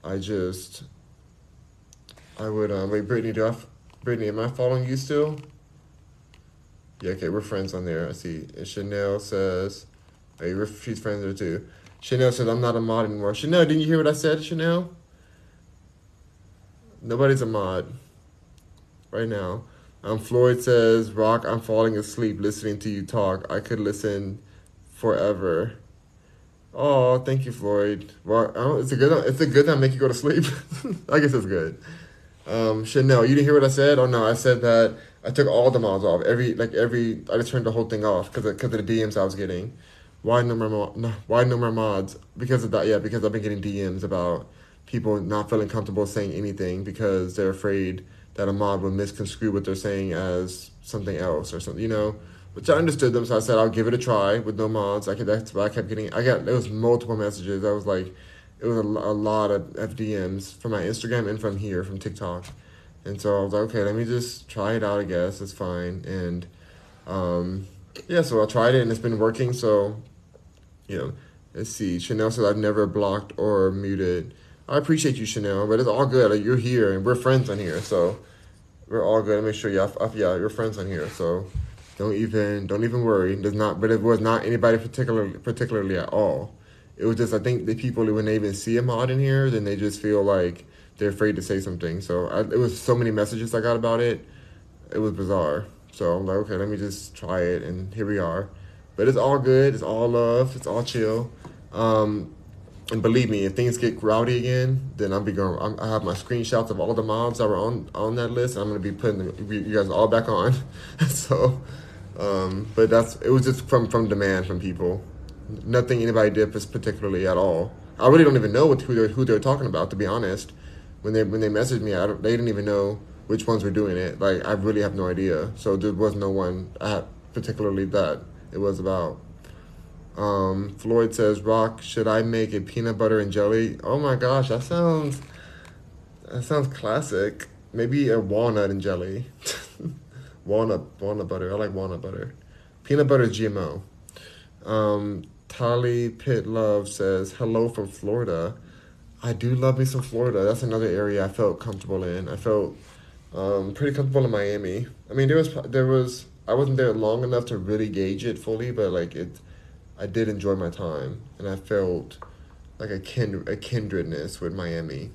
I just I would um wait Brittany do I, Brittany am I following you still? Yeah, okay, we're friends on there. I see. And Chanel says, are hey, she's friends there too. Chanel says, I'm not a mod anymore. Chanel, didn't you hear what I said, Chanel? Nobody's a mod right now. Um, Floyd says, Rock, I'm falling asleep listening to you talk. I could listen forever. Oh, thank you, Floyd. Well, it's a good. It's a good time make you go to sleep. I guess it's good. Um, Chanel, you didn't hear what I said? Oh no, I said that I took all the mods off. Every like every, I just turned the whole thing off because because of the DMs I was getting. why no more mo- no, why no more mods because of that yeah because I've been getting DMs about people not feeling comfortable saying anything because they're afraid that a mod will misconstrue what they're saying as something else or something you know? Which I understood them so I said I'll give it a try with no mods. I could that's why I kept getting. I got it was multiple messages. I was like it was a, a lot of FDMs from my Instagram and from here from TikTok. And so I was like okay let me just try it out I guess. It's fine. And um yeah so I tried it and it's been working so you know, let's see. Chanel says I've never blocked or muted. I appreciate you, Chanel, but it's all good. You're here and we're friends on here, so we're all good. Make sure you, yeah, yeah, you're friends on here, so don't even don't even worry. There's not, but it was not anybody particularly particularly at all. It was just I think the people when they even see a mod in here, then they just feel like they're afraid to say something. So I, it was so many messages I got about it. It was bizarre. So I'm like, okay, let me just try it, and here we are. But it's all good. It's all love. It's all chill. Um, and believe me, if things get rowdy again, then I'll be going. I'm, I have my screenshots of all the mobs that were on on that list. I'm gonna be putting you guys all back on. so, um, but that's it was just from from demand from people. Nothing anybody did was particularly at all. I really don't even know what, who they're who they're talking about. To be honest, when they when they messaged me, I they didn't even know which ones were doing it. Like I really have no idea. So there was no one I particularly that it was about. Um, Floyd says, "Rock, should I make a peanut butter and jelly?" Oh my gosh, that sounds that sounds classic. Maybe a walnut and jelly. walnut walnut butter. I like walnut butter. Peanut butter GMO. Um, Tali Pitt Love says, "Hello from Florida." I do love me some Florida. That's another area I felt comfortable in. I felt um, pretty comfortable in Miami. I mean, there was there was I wasn't there long enough to really gauge it fully, but like it, I did enjoy my time, and I felt like a kin a kindredness with Miami.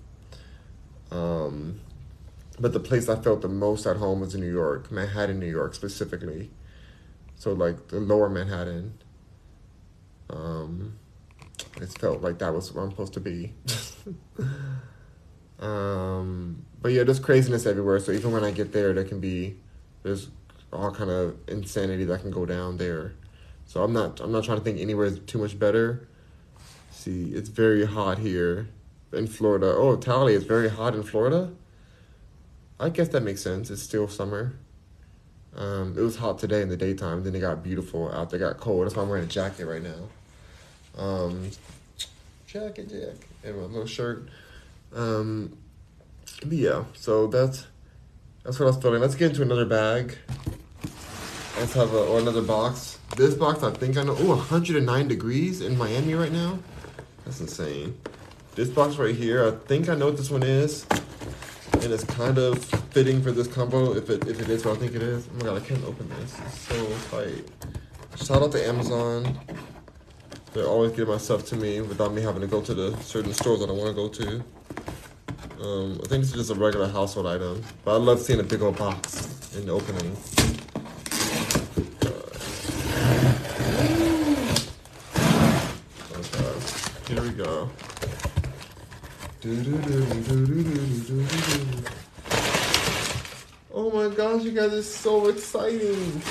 Um, but the place I felt the most at home was in New York, Manhattan, New York specifically. So like the lower Manhattan. Um, it felt like that was where I'm supposed to be. um, but yeah, there's craziness everywhere. So even when I get there, there can be there's all kind of insanity that can go down there. So I'm not I'm not trying to think anywhere is too much better. See, it's very hot here in Florida. Oh, Tally, it's very hot in Florida. I guess that makes sense. It's still summer. Um, it was hot today in the daytime. Then it got beautiful out. They got cold. That's why I'm wearing a jacket right now. Um, jacket, jacket, and my little shirt. Um, but yeah, so that's that's what I was feeling. Let's get into another bag. Let's have a, or another box. This box, I think I know. Oh, 109 degrees in Miami right now. That's insane. This box right here, I think I know what this one is. And it's kind of fitting for this combo if it if it is what I think it is. Oh my god, I can't open this. It's so tight. Shout out to Amazon. They always give my stuff to me without me having to go to the certain stores that I want to go to. Um, I think this is just a regular household item, but I love seeing a big old box in the opening. Okay, here we go. Oh my gosh, you guys, it's so exciting!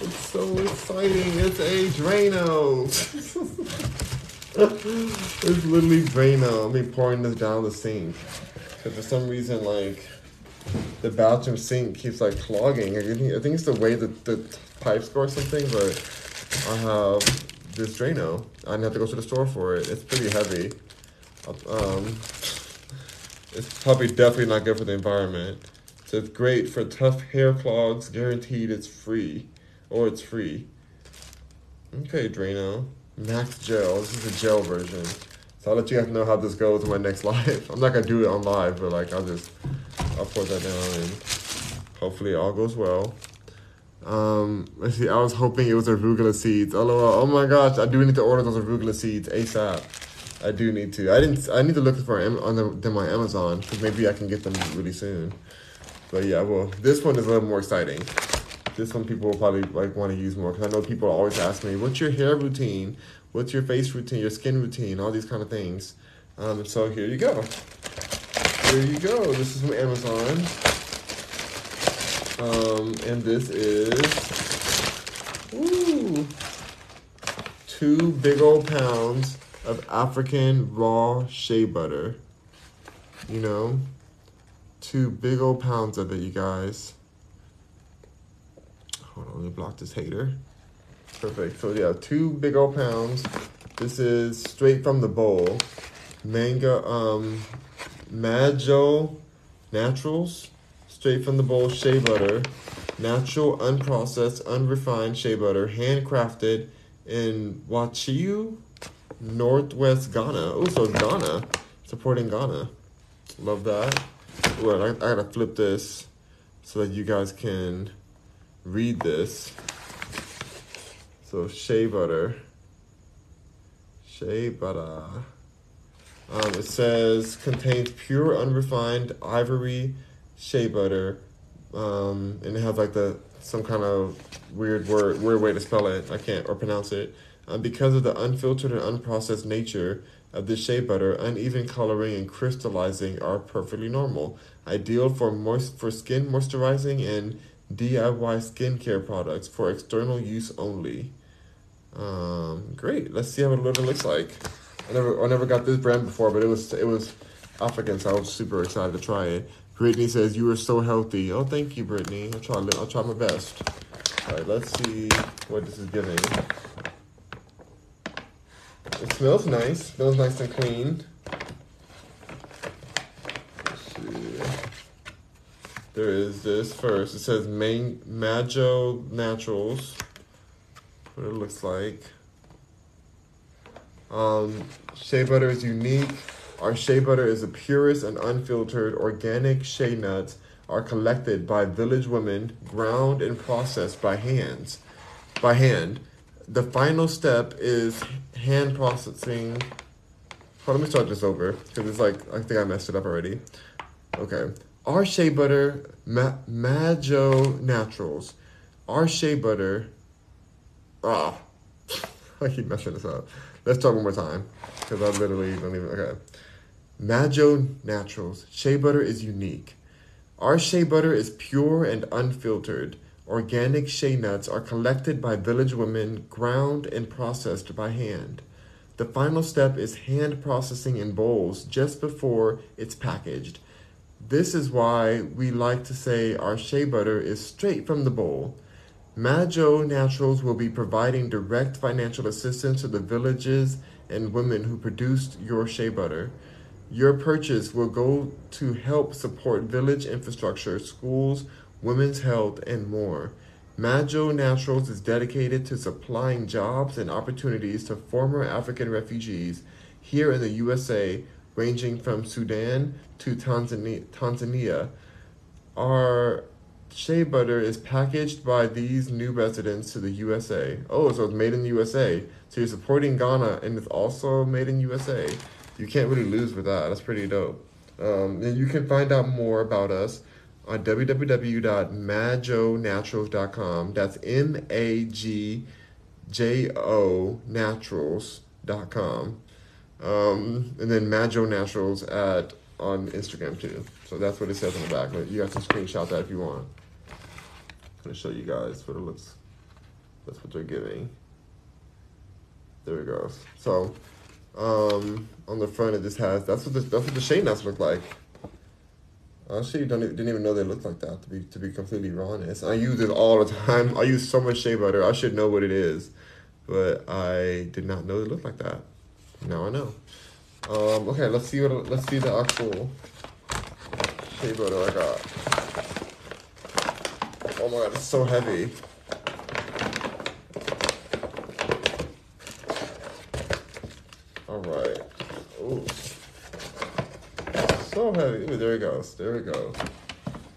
It's so exciting. It's a Drano. it's literally Drano. I mean, pouring this down the sink. Because for some reason, like, the bathroom sink keeps, like, clogging. I think, it's the way that the pipes go or something, but I have this Drano. I didn't have to go to the store for it. It's pretty heavy. Um, it's probably definitely not good for the environment. So it's great for tough hair clogs. Guaranteed it's free. Or it's free. Okay, Drano. Max Gel. This is a gel version. So I'll let you guys know how this goes in my next live. I'm not gonna do it on live, but like I'll just I'll pour that down and hopefully it all goes well. Um, let's see. I was hoping it was arugula seeds. Oh my gosh, I do need to order those arugula seeds asap. I do need to. I didn't. I need to look for them on the, them on Amazon because maybe I can get them really soon. But yeah, well, this one is a little more exciting. This one people will probably like want to use more because I know people always ask me, "What's your hair routine? What's your face routine? Your skin routine? All these kind of things." Um, so here you go. Here you go. This is from Amazon. Um, and this is ooh two big old pounds of African raw shea butter. You know, two big old pounds of it, you guys. Hold on, let me block this hater. Perfect. So yeah, two big old pounds. This is straight from the bowl. Manga, um, Majo Naturals, straight from the bowl shea butter. Natural, unprocessed, unrefined shea butter, handcrafted in Wechiau, Northwest Ghana. Oh, so Ghana, supporting Ghana. Love that. Well, I, I gotta flip this so that you guys can read this. So shea butter. Shea butter. Um, it says contains pure unrefined ivory shea butter, um, and it has like the some kind of weird word, weird way to spell it. I can't or pronounce it. Um, because of the unfiltered and unprocessed nature of the shea butter, uneven coloring and crystallizing are perfectly normal. Ideal for moist for skin moisturizing and DIY skincare products for external use only. Um, great. Let's see how it looks like. I never I never got this brand before, but it was it was African, so I was super excited to try it. Brittany says you are so healthy. Oh, thank you, Brittany. I'll try I'll try my best. All right, let's see what this is giving. It smells nice. Smells nice and clean. There is this first. It says Main Majo Naturals. What it looks like. Um, shea butter is unique. Our shea butter is the purest and unfiltered organic shea nuts are collected by village women, ground and processed by hands, by hand. The final step is hand processing. Hold on, let me start this over because it's like I think I messed it up already. Okay, our shea butter, Ma- Majo Naturals. Our shea butter. Ah, I keep messing this up. Let's talk one more time because I literally don't even. Okay. Majo Naturals. Shea butter is unique. Our shea butter is pure and unfiltered. Organic shea nuts are collected by village women, ground and processed by hand. The final step is hand processing in bowls just before it's packaged. This is why we like to say our shea butter is straight from the bowl. Majo Naturals will be providing direct financial assistance to the villages and women who produced your shea butter. Your purchase will go to help support village infrastructure, schools, women's health, and more. Majo Naturals is dedicated to supplying jobs and opportunities to former African refugees here in the USA, ranging from Sudan to Tanzania. Our shea butter is packaged by these new residents to the USA. Oh, so it's made in the USA. So you're supporting Ghana and it's also made in USA. You can't really lose with that. That's pretty dope. Um, and you can find out more about us on www.majonaturals.com. That's M A G J O naturals.com. Um, and then Majo Naturals at on Instagram too. So that's what it says on the back. But you guys can screenshot that if you want. I'm gonna show you guys what it looks. That's what they're giving. There it goes. So, um, on the front it just has that's what the, that's what the shea nuts look like. Honestly, don't didn't even know they looked like that. To be to be completely honest, I use it all the time. I use so much shea butter. I should know what it is, but I did not know it looked like that. Now I know. Um, okay, let's see what let's see the actual shea butter I got. Oh my god, it's so heavy. Alright. Ooh. So heavy. Ooh, there it goes. There it goes.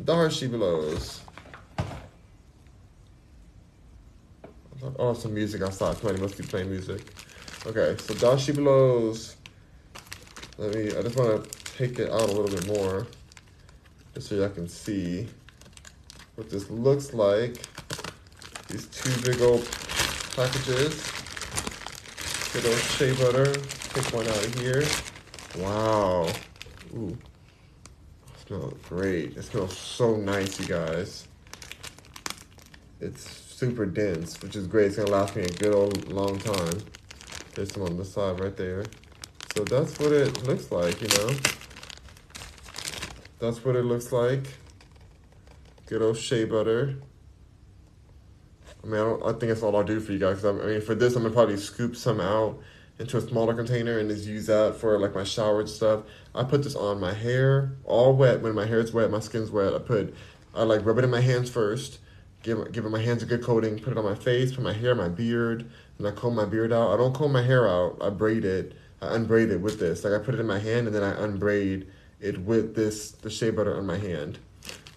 Darshi blows. Oh, some music outside. Somebody must be playing music. Okay, so Dashi blows. Let me, I just want to take it out a little bit more, just so y'all can see what this looks like. These two big old packages. Good old shea butter. Take one out of here. Wow. Ooh. It smells great. It smells so nice, you guys. It's super dense, which is great. It's gonna last me a good old long time. There's some on the side right there. So that's what it looks like, you know. That's what it looks like. Good old shea butter. I mean, I, don't, I think that's all I'll do for you guys. I mean, for this, I'm gonna probably scoop some out into a smaller container and just use that for like my shower stuff. I put this on my hair, all wet. When my hair is wet, my skin's wet. I put, I like rub it in my hands first, give give my hands a good coating, put it on my face, put my hair, my beard, and I comb my beard out. I don't comb my hair out. I braid it. I unbraid it with this. Like I put it in my hand and then I unbraid it with this the shea butter on my hand.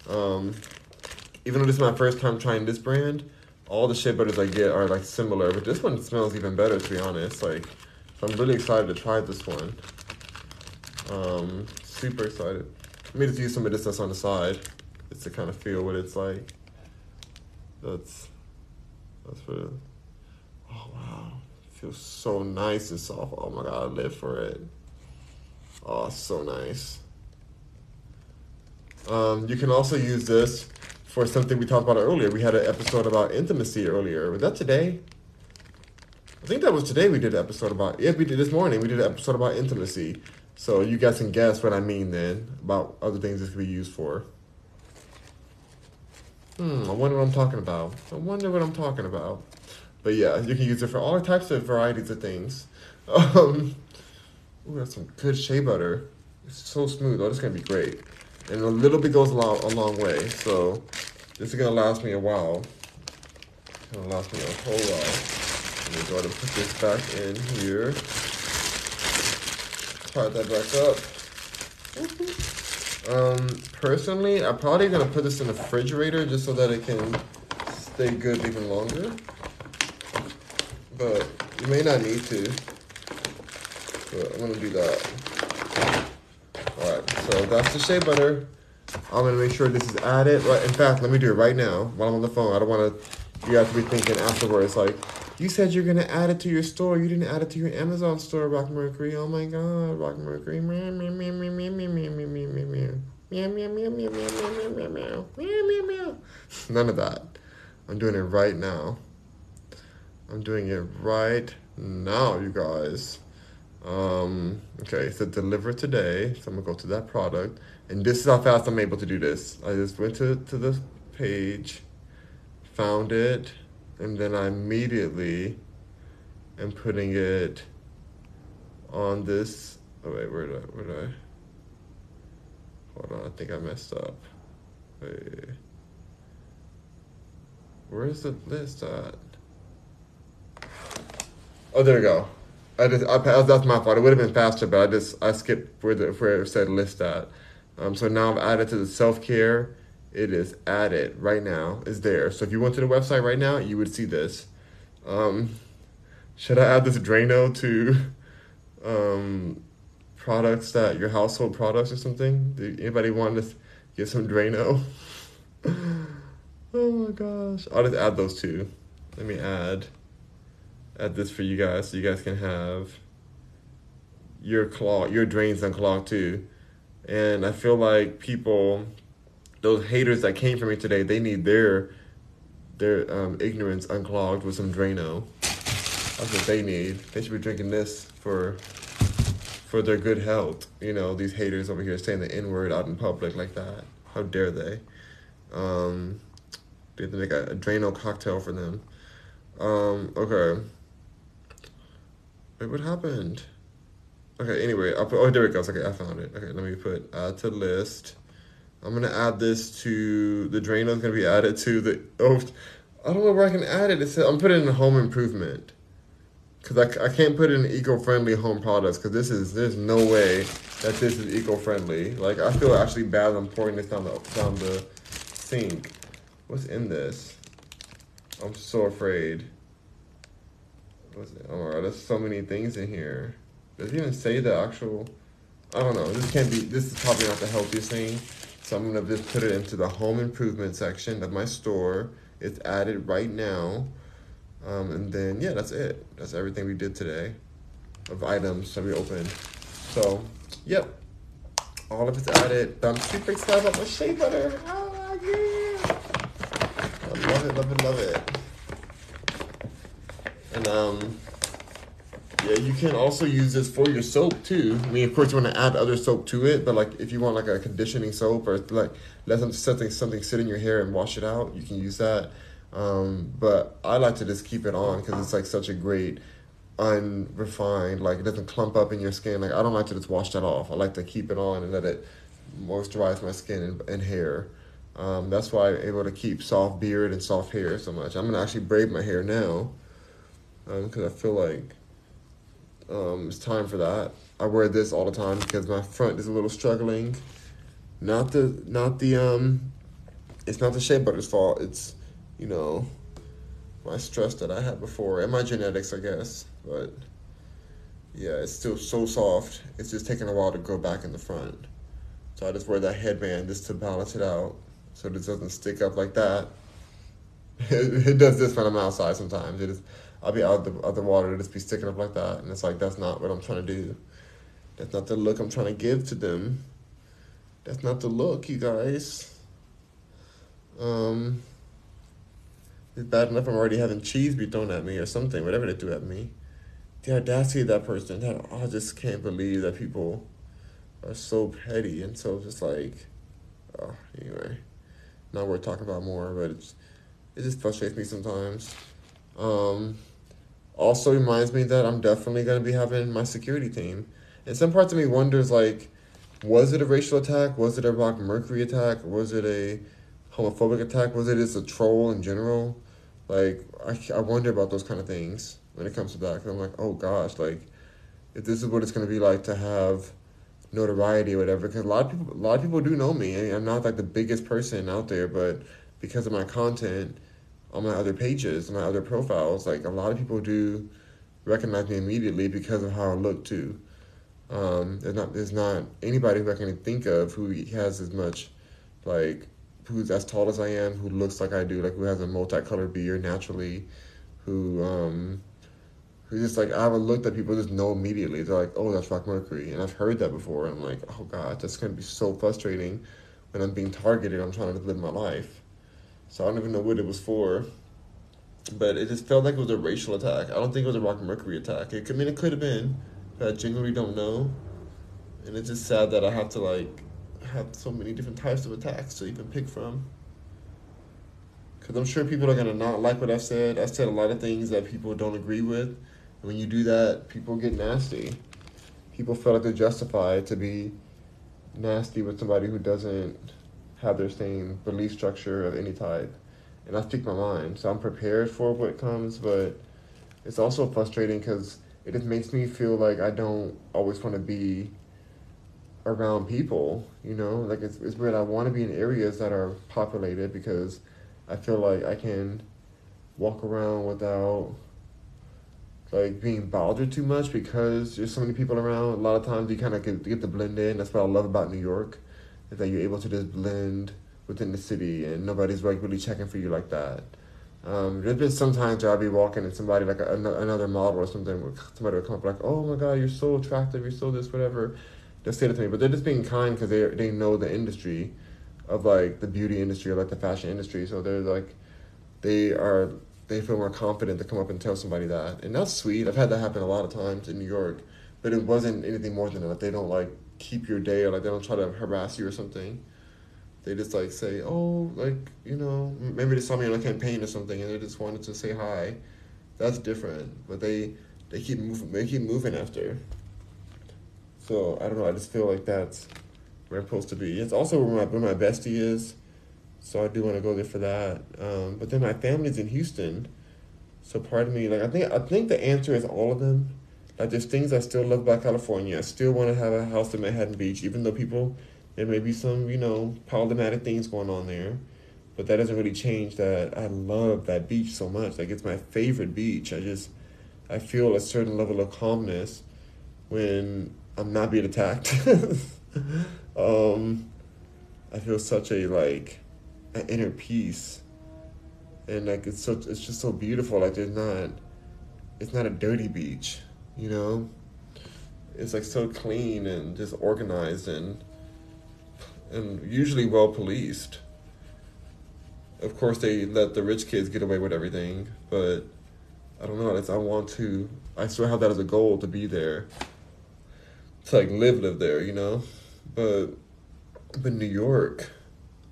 Um, even though this is my first time trying this brand, all the shea butters I get are like similar, but this one smells even better to be honest. Like, so I'm really excited to try this one. Um, super excited. Let me just use some of this that's on the side, just to kind of feel what it's like. That's that's. It, oh wow, it feels so nice and soft. Oh my god, I live for it. Oh, so nice. Um, you can also use this for something we talked about earlier. We had an episode about intimacy earlier. Was that today? I think that was today we did an episode about, yeah, we did this morning. We did an episode about intimacy. So you guys can guess what I mean then about other things this could be used for. Hmm, I wonder what I'm talking about. I wonder what I'm talking about. But yeah, you can use it for all types of varieties of things. Um, ooh, that's some good shea butter. It's so smooth. Oh, this is gonna be great. And a little bit goes a long, a long way. So this is gonna last me a while. It's gonna last me a whole while. Let me go ahead and put this back in here. Tie that back up. Um, personally, I'm probably gonna put this in the refrigerator just so that it can stay good even longer. But you may not need to. But I'm gonna do that. Alright, so that's the shea butter. I'm gonna make sure this is added. In fact, let me do it right now while I'm on the phone. I don't wanna you guys to be thinking afterwards like, you said you're gonna add it to your store. You didn't add it to your Amazon store, Rock Mercury. Oh my god, Rock Mercury. None of that. I'm doing it right now. I'm doing it right now, you guys. Um, okay, so deliver today. So I'm gonna go to that product. And this is how fast I'm able to do this. I just went to, to the page, found it, and then I immediately am putting it on this. Oh wait, where did I, where did I? Hold on, I think I messed up. Wait. Where's the list at? Oh, there we go. I just I, that's my fault. It would have been faster, but I just I skipped where the where it said list at. Um, so now I've added to the self care. It is added right now. Is there? So if you went to the website right now, you would see this. Um, should I add this Drano to um, products that your household products or something? Do anybody want to get some Drano? oh my gosh! I'll just add those two. Let me add add this for you guys so you guys can have your claw your drains unclogged too. And I feel like people those haters that came for me today, they need their their um, ignorance unclogged with some Drano. That's what they need. They should be drinking this for for their good health. You know, these haters over here saying the N word out in public like that. How dare they? Um, they have to make a, a Drano cocktail for them. Um, okay. Wait, what happened? Okay, anyway, I'll put, oh, there it goes. Okay, I found it. Okay, let me put add to list. I'm gonna add this to the Drano is gonna be added to the oh I don't know where I can add it. It says I'm putting in home improvement because I, I can't put in eco-friendly home products because this is there's no way that this is eco-friendly. Like I feel actually bad. I'm pouring this down the down the sink. What's in this? I'm so afraid. What's it? Oh my god, there's so many things in here. Does it even say the actual? I don't know. This can't be. This is probably not the healthiest thing. So I'm gonna just put it into the home improvement section of my store. It's added right now. Um, and then yeah, that's it. That's everything we did today of items that we opened. So, yep. All of it's added. I'm super excited about my shea butter. Oh yeah. I love it, love it, love it. And um Yeah, you can also use this for your soap too. I mean, of course, you want to add other soap to it, but like if you want like a conditioning soap or like let some something something sit in your hair and wash it out, you can use that. Um, but I like to just keep it on because it's like such a great unrefined, like it doesn't clump up in your skin. Like I don't like to just wash that off. I like to keep it on and let it moisturize my skin and, and hair. Um, that's why I'm able to keep soft beard and soft hair so much. I'm gonna actually braid my hair now because um, I feel like um, it's time for that. I wear this all the time because my front is a little struggling. Not the not the um, it's not the shea butter's fault. It's you know my stress that I had before and my genetics, I guess. But yeah, it's still so soft. It's just taking a while to grow back in the front. So I just wear that headband just to balance it out so it doesn't stick up like that. It, it does this when I'm outside sometimes. It is, I'll be out of the, out the water, just be sticking up like that. And it's like, that's not what I'm trying to do. That's not the look I'm trying to give to them. That's not the look, you guys. Um, it's bad enough I'm already having cheese be thrown at me or something, whatever they threw at me. The audacity of that person, that I just can't believe that people are so petty and so just like, oh, anyway, not worth talking about more, but it's, it just frustrates me sometimes. Um, also reminds me that I'm definitely going to be having my security team. And some parts of me wonders like, was it a racial attack? Was it a Rock Mercury attack? Was it a homophobic attack? Was it just a troll in general? Like, I, I wonder about those kind of things when it comes to that. Cause I'm like, oh gosh, like, if this is what it's going to be like to have notoriety or whatever, because a lot of people, a lot of people do know me. I'm not like the biggest person out there, but because of my content on my other pages, my other profiles, like a lot of people do recognize me immediately because of how I look too. Um, there's not there's not anybody who I can think of who has as much like who's as tall as I am, who looks like I do, like who has a multicolored beard naturally, who um, who just like I have a look that people just know immediately. They're like, oh, that's Rock Mercury, and I've heard that before. And I'm like, oh god, that's gonna be so frustrating when I'm being targeted. I'm trying to live my life, so I don't even know what it was for. But it just felt like it was a racial attack. I don't think it was a Rock and Mercury attack. It, I mean, it could have been, but I genuinely don't know. And it's just sad that I have to like have so many different types of attacks to even pick from. Because I'm sure people are going to not like what I've said. I've said a lot of things that people don't agree with. And when you do that, people get nasty. People feel like they're justified to be nasty with somebody who doesn't have their same belief structure of any type. And I speak my mind. So I'm prepared for what comes, but it's also frustrating because it just makes me feel like I don't always want to be around people, you know, like it's, it's weird. I want to be in areas that are populated because I feel like I can walk around without like being bothered too much because there's so many people around. A lot of times you kind of get, get to blend in. That's what I love about New York that you're able to just blend within the city and nobody's like really checking for you like that. Um, there's been sometimes where I'll be walking and somebody like a, another model or something, somebody will come up like, oh my god, you're so attractive, you're so this, whatever they'll say that to me, but they're just being kind because they they know the industry of like the beauty industry or like the fashion industry. So they're like, they are they feel more confident to come up and tell somebody that, and that's sweet. I've had that happen a lot of times in New York, but it wasn't anything more than that. They don't like keep your day or like they don't try to harass you or something. They just like say, oh, like you know, maybe they saw me on a campaign or something, and they just wanted to say hi. That's different, but they they keep moving. They keep moving after. So I don't know. I just feel like that's where I'm supposed to be. It's also where my where my bestie is, so I do want to go there for that. Um, but then my family's in Houston, so part of me like I think I think the answer is all of them. Like there's things I still love about California. I still want to have a house in Manhattan Beach, even though people there may be some you know problematic things going on there. But that doesn't really change that I love that beach so much. Like it's my favorite beach. I just I feel a certain level of calmness when I'm not being attacked. um, I feel such a like an inner peace, and like it's so it's just so beautiful. Like there's not, it's not a dirty beach, you know. It's like so clean and just organized and and usually well policed. Of course, they let the rich kids get away with everything, but I don't know. It's, I want to. I still have that as a goal to be there. To like live, live there, you know. But, but New York.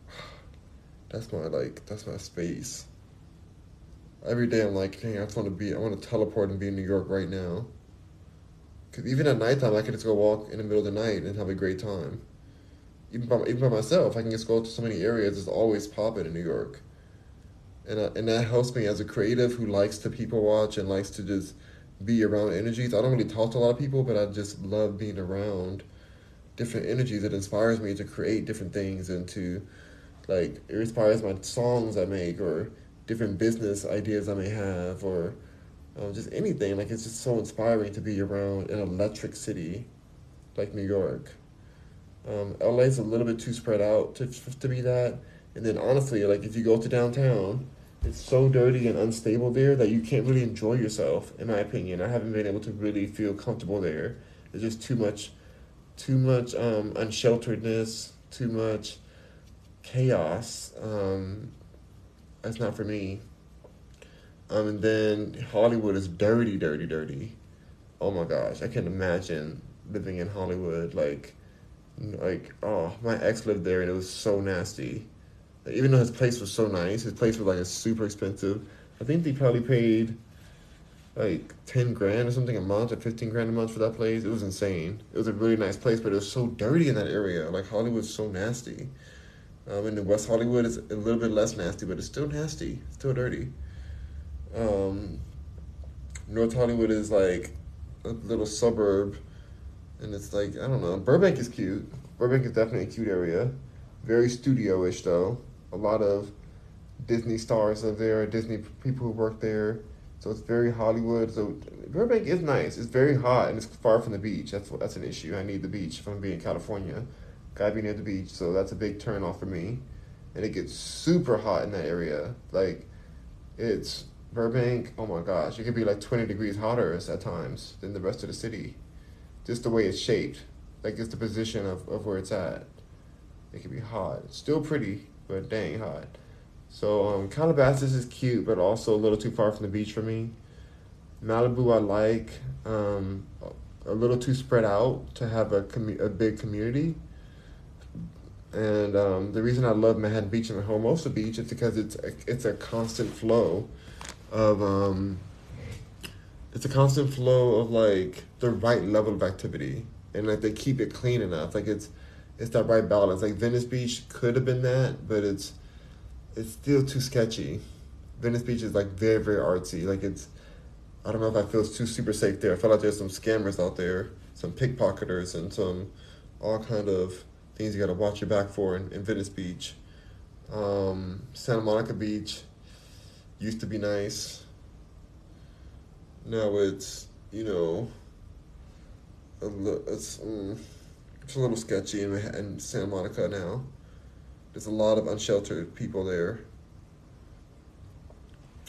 That's my like. That's my space. Every day I'm like, dang, I just want to be. I want to teleport and be in New York right now. Cause even at nighttime, I can just go walk in the middle of the night and have a great time. Even by even by myself, I can just go to so many areas. It's always popping in New York and and that helps me as a creative who likes to people watch and likes to just be around energies. I don't really talk to a lot of people, but I just love being around different energies. It inspires me to create different things and to like it inspires my songs I make or different business ideas I may have or um, just anything. Like it's just so inspiring to be around an electric city like New York. Um, LA is a little bit too spread out to to be that. And then honestly, like if you go to downtown, it's so dirty and unstable there that you can't really enjoy yourself. In my opinion, I haven't been able to really feel comfortable there. There's just too much, too much um, unshelteredness, too much chaos. Um, that's not for me. Um, and then Hollywood is dirty, dirty, dirty. Oh my gosh, I can't imagine living in Hollywood. Like, like oh, my ex lived there and it was so nasty even though his place was so nice, his place was like a super expensive. I think they probably paid like ten grand or something a month or fifteen grand a month for that place. It was insane. It was a really nice place, but it was so dirty in that area. Like Hollywood's so nasty. Um, and West Hollywood is a little bit less nasty, but it's still nasty, it's still dirty. Um, North Hollywood is like a little suburb, and it's like I don't know. Burbank is cute. Burbank is definitely a cute area. Very studio-ish though a lot of Disney stars are there, Disney people who work there. So it's very Hollywood. So Burbank is nice. It's very hot and it's far from the beach. That's that's an issue. I need the beach if I'm being in California. Gotta be near the beach. So that's a big turn off for me. And it gets super hot in that area. Like it's Burbank. Oh my gosh, it could be like twenty degrees hotter at times than the rest of the city. Just the way it's shaped. Like it's the position of, of where it's at. It can be hot. It's still pretty, but dang hot. So um, Calabasas is cute, but also a little too far from the beach for me. Malibu I like, um, a little too spread out to have a commu- a big community. And um, the reason I love Manhattan Beach and Hermosa Beach is because it's a, it's a constant flow of um, it's a constant flow of like the right level of activity, and like they keep it clean enough. Like it's it's that right balance. Like Venice Beach could have been that, but it's it's still too sketchy. Venice Beach is like very very artsy. Like it's I don't know if I feel too super safe there. I feel like there's some scammers out there, some pickpocketers, and some all kind of things you got to watch your back for in, in Venice Beach. Um, Santa Monica Beach used to be nice. Now it's you know a li- it's. Mm, it's a little sketchy in, in Santa Monica now. There's a lot of unsheltered people there.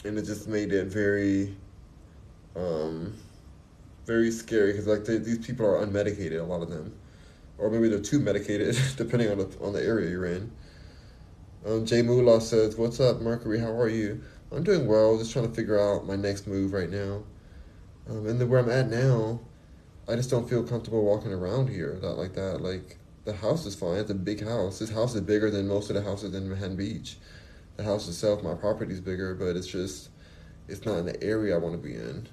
And it just made it very, um, very scary because like they, these people are unmedicated, a lot of them, or maybe they're too medicated, depending on the on the area you're in. Um, Jay Moolah says, "What's up, Mercury? How are you? I'm doing well. Just trying to figure out my next move right now. Um, and the, where I'm at now, I just don't feel comfortable walking around here that like that. Like the house is fine. It's a big house. This house is bigger than most of the houses in Manhattan Beach. The house itself, my property is bigger, but it's just it's not in the area I want to be in.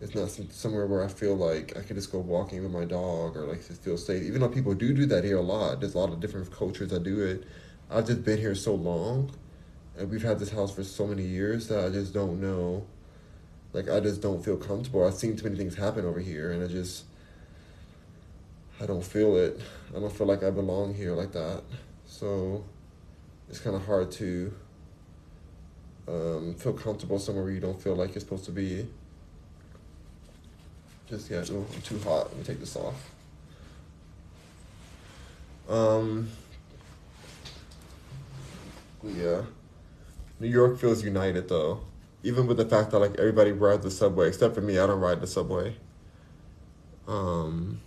It's not some, somewhere where I feel like I can just go walking with my dog or like just feel safe. Even though people do do that here a lot, there's a lot of different cultures that do it. I've just been here so long, and we've had this house for so many years that I just don't know like I just don't feel comfortable. I've seen too many things happen over here, and I just I don't feel it. I don't feel like I belong here like that. So it's kind of hard to um, feel comfortable somewhere where you don't feel like you're supposed to be. Just yeah, I'm too hot. Let me take this off. Um. Yeah. New York feels united though even with the fact that like everybody rides the subway except for me, I don't ride the subway. Um,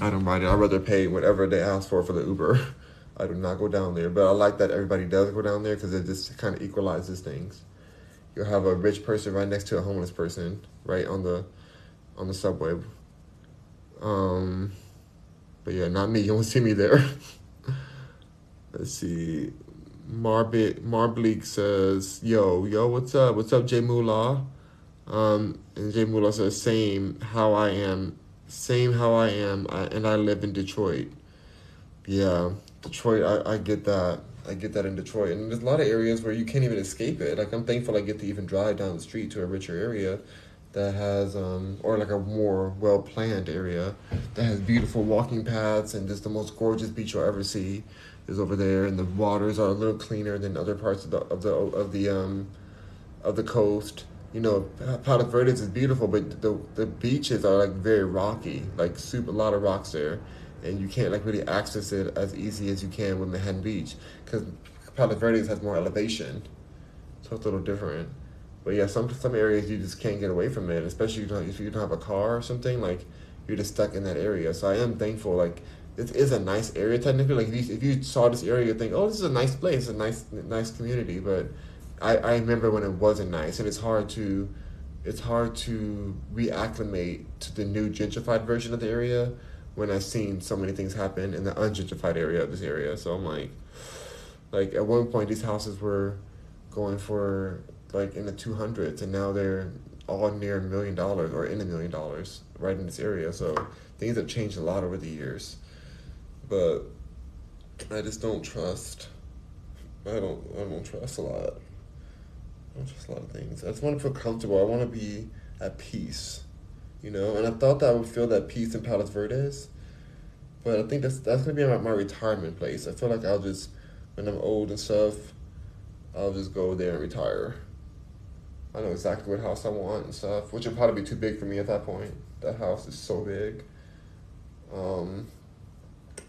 I don't ride it. I rather pay whatever they ask for for the Uber. I do not go down there, but I like that everybody does go down there because it just kind of equalizes things. you'll have a rich person right next to a homeless person, right on the on the subway. Um, but yeah, not me. You won't see me there. Let's see. Marbit Marbleek says, "Yo, yo, what's up? What's up, Jay Moolah?" Um, and Jay Moolah says, "Same how I am, same how I am, I, and I live in Detroit." Yeah, Detroit. I, I get that. I get that in Detroit, and there's a lot of areas where you can't even escape it. Like I'm thankful I get to even drive down the street to a richer area that has, um, or like a more well planned area that has beautiful walking paths and just the most gorgeous beach you'll ever see is over there, and the waters are a little cleaner than other parts of the of the of the um, of the coast. You know, Palos Verdes is beautiful, but the the beaches are like very rocky, like super a lot of rocks there, and you can't like really access it as easy as you can with Manhattan Beach because Palos Verdes has more elevation, so it's a little different. But yeah, some some areas you just can't get away from it, especially if you don't have a car or something. Like you're just stuck in that area. So I am thankful. Like this is a nice area technically. Like if you, if you saw this area, you think, oh, this is a nice place, a nice nice community. But I, I remember when it wasn't nice, and it's hard to it's hard to reacclimate to the new gentrified version of the area when I've seen so many things happen in the ungentrified area of this area. So I'm like, like at one point these houses were going for like in the two hundreds, and now they're all near a million dollars or in a million dollars right in this area. So things have changed a lot over the years but I just don't trust. I don't. I don't trust a lot. I don't trust a lot of things. I just want to feel comfortable. I want to be at peace, you know. And I thought that I would feel that peace in Palos Verdes, but I think that's that's gonna be my, my retirement place. I feel like I'll just when I'm old and stuff, I'll just go there and retire. I know exactly what house I want and stuff, which will probably be too big for me at that point. That house is so big. Um,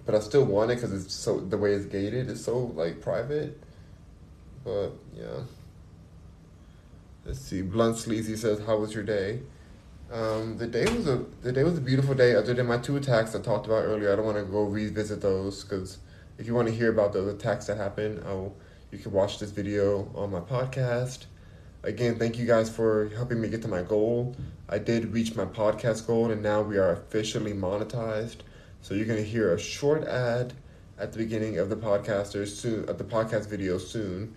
but I still want it because it's so the way it's gated is so like private. But yeah. Let's see. Blunt Sleazy says, "How was your day?" Um, the day was a the day was a beautiful day. Other than my two attacks I talked about earlier, I don't want to go revisit those because if you want to hear about those attacks that happened, I'll you can watch this video on my podcast. Again, thank you guys for helping me get to my goal. I did reach my podcast goal, and now we are officially monetized. So you're gonna hear a short ad at the beginning of the podcaster soon, at the podcast video soon.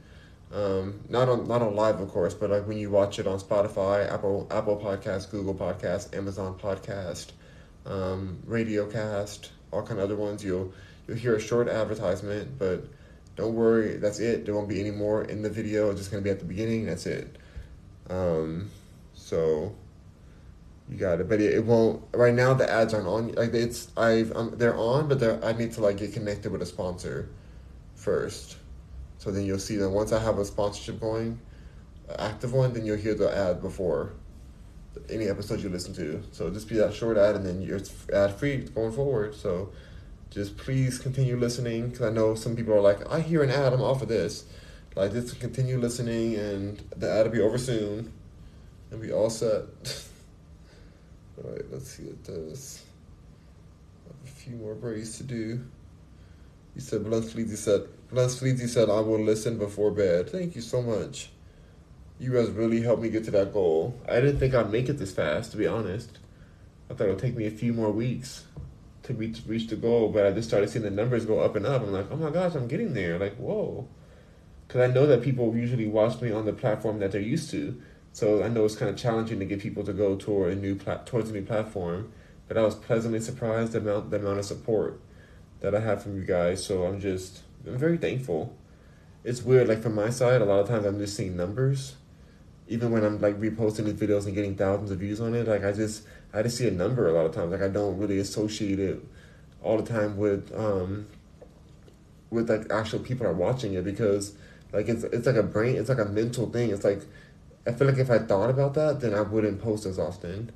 Um, not on not on live, of course, but like when you watch it on Spotify, Apple Apple Podcast, Google Podcast, Amazon Podcast, um, Radiocast, all kind of other ones. You'll you'll hear a short advertisement, but don't worry, that's it. There won't be any more in the video. It's just gonna be at the beginning. That's it. Um, so you got it, but it, it, won't. Right now, the ads aren't on. Like it's, I've, um, they're on, but they're, I need to like get connected with a sponsor first. So then you'll see them. Once I have a sponsorship going, active one, then you'll hear the ad before any episode you listen to. So just be that short ad, and then you're ad free going forward. So just please continue listening, because I know some people are like, I hear an ad, I'm off of this. Like just continue listening, and the ad will be over soon, and be all set. Alright, let's see what does. A few more braids to do. He said, Blunt Fleezy said, said, I will listen before bed. Thank you so much. You guys really helped me get to that goal. I didn't think I'd make it this fast, to be honest. I thought it would take me a few more weeks to reach, reach the goal, but I just started seeing the numbers go up and up. I'm like, oh my gosh, I'm getting there. Like, whoa. Because I know that people usually watch me on the platform that they're used to. So I know it's kind of challenging to get people to go toward a new plat- towards a new platform, but I was pleasantly surprised the amount the amount of support that I have from you guys. So I'm just I'm very thankful. It's weird, like from my side, a lot of times I'm just seeing numbers, even when I'm like reposting these videos and getting thousands of views on it. Like I just I just see a number a lot of times. Like I don't really associate it all the time with um with like actual people are watching it because like it's it's like a brain it's like a mental thing. It's like I feel like if I thought about that, then I wouldn't post as often.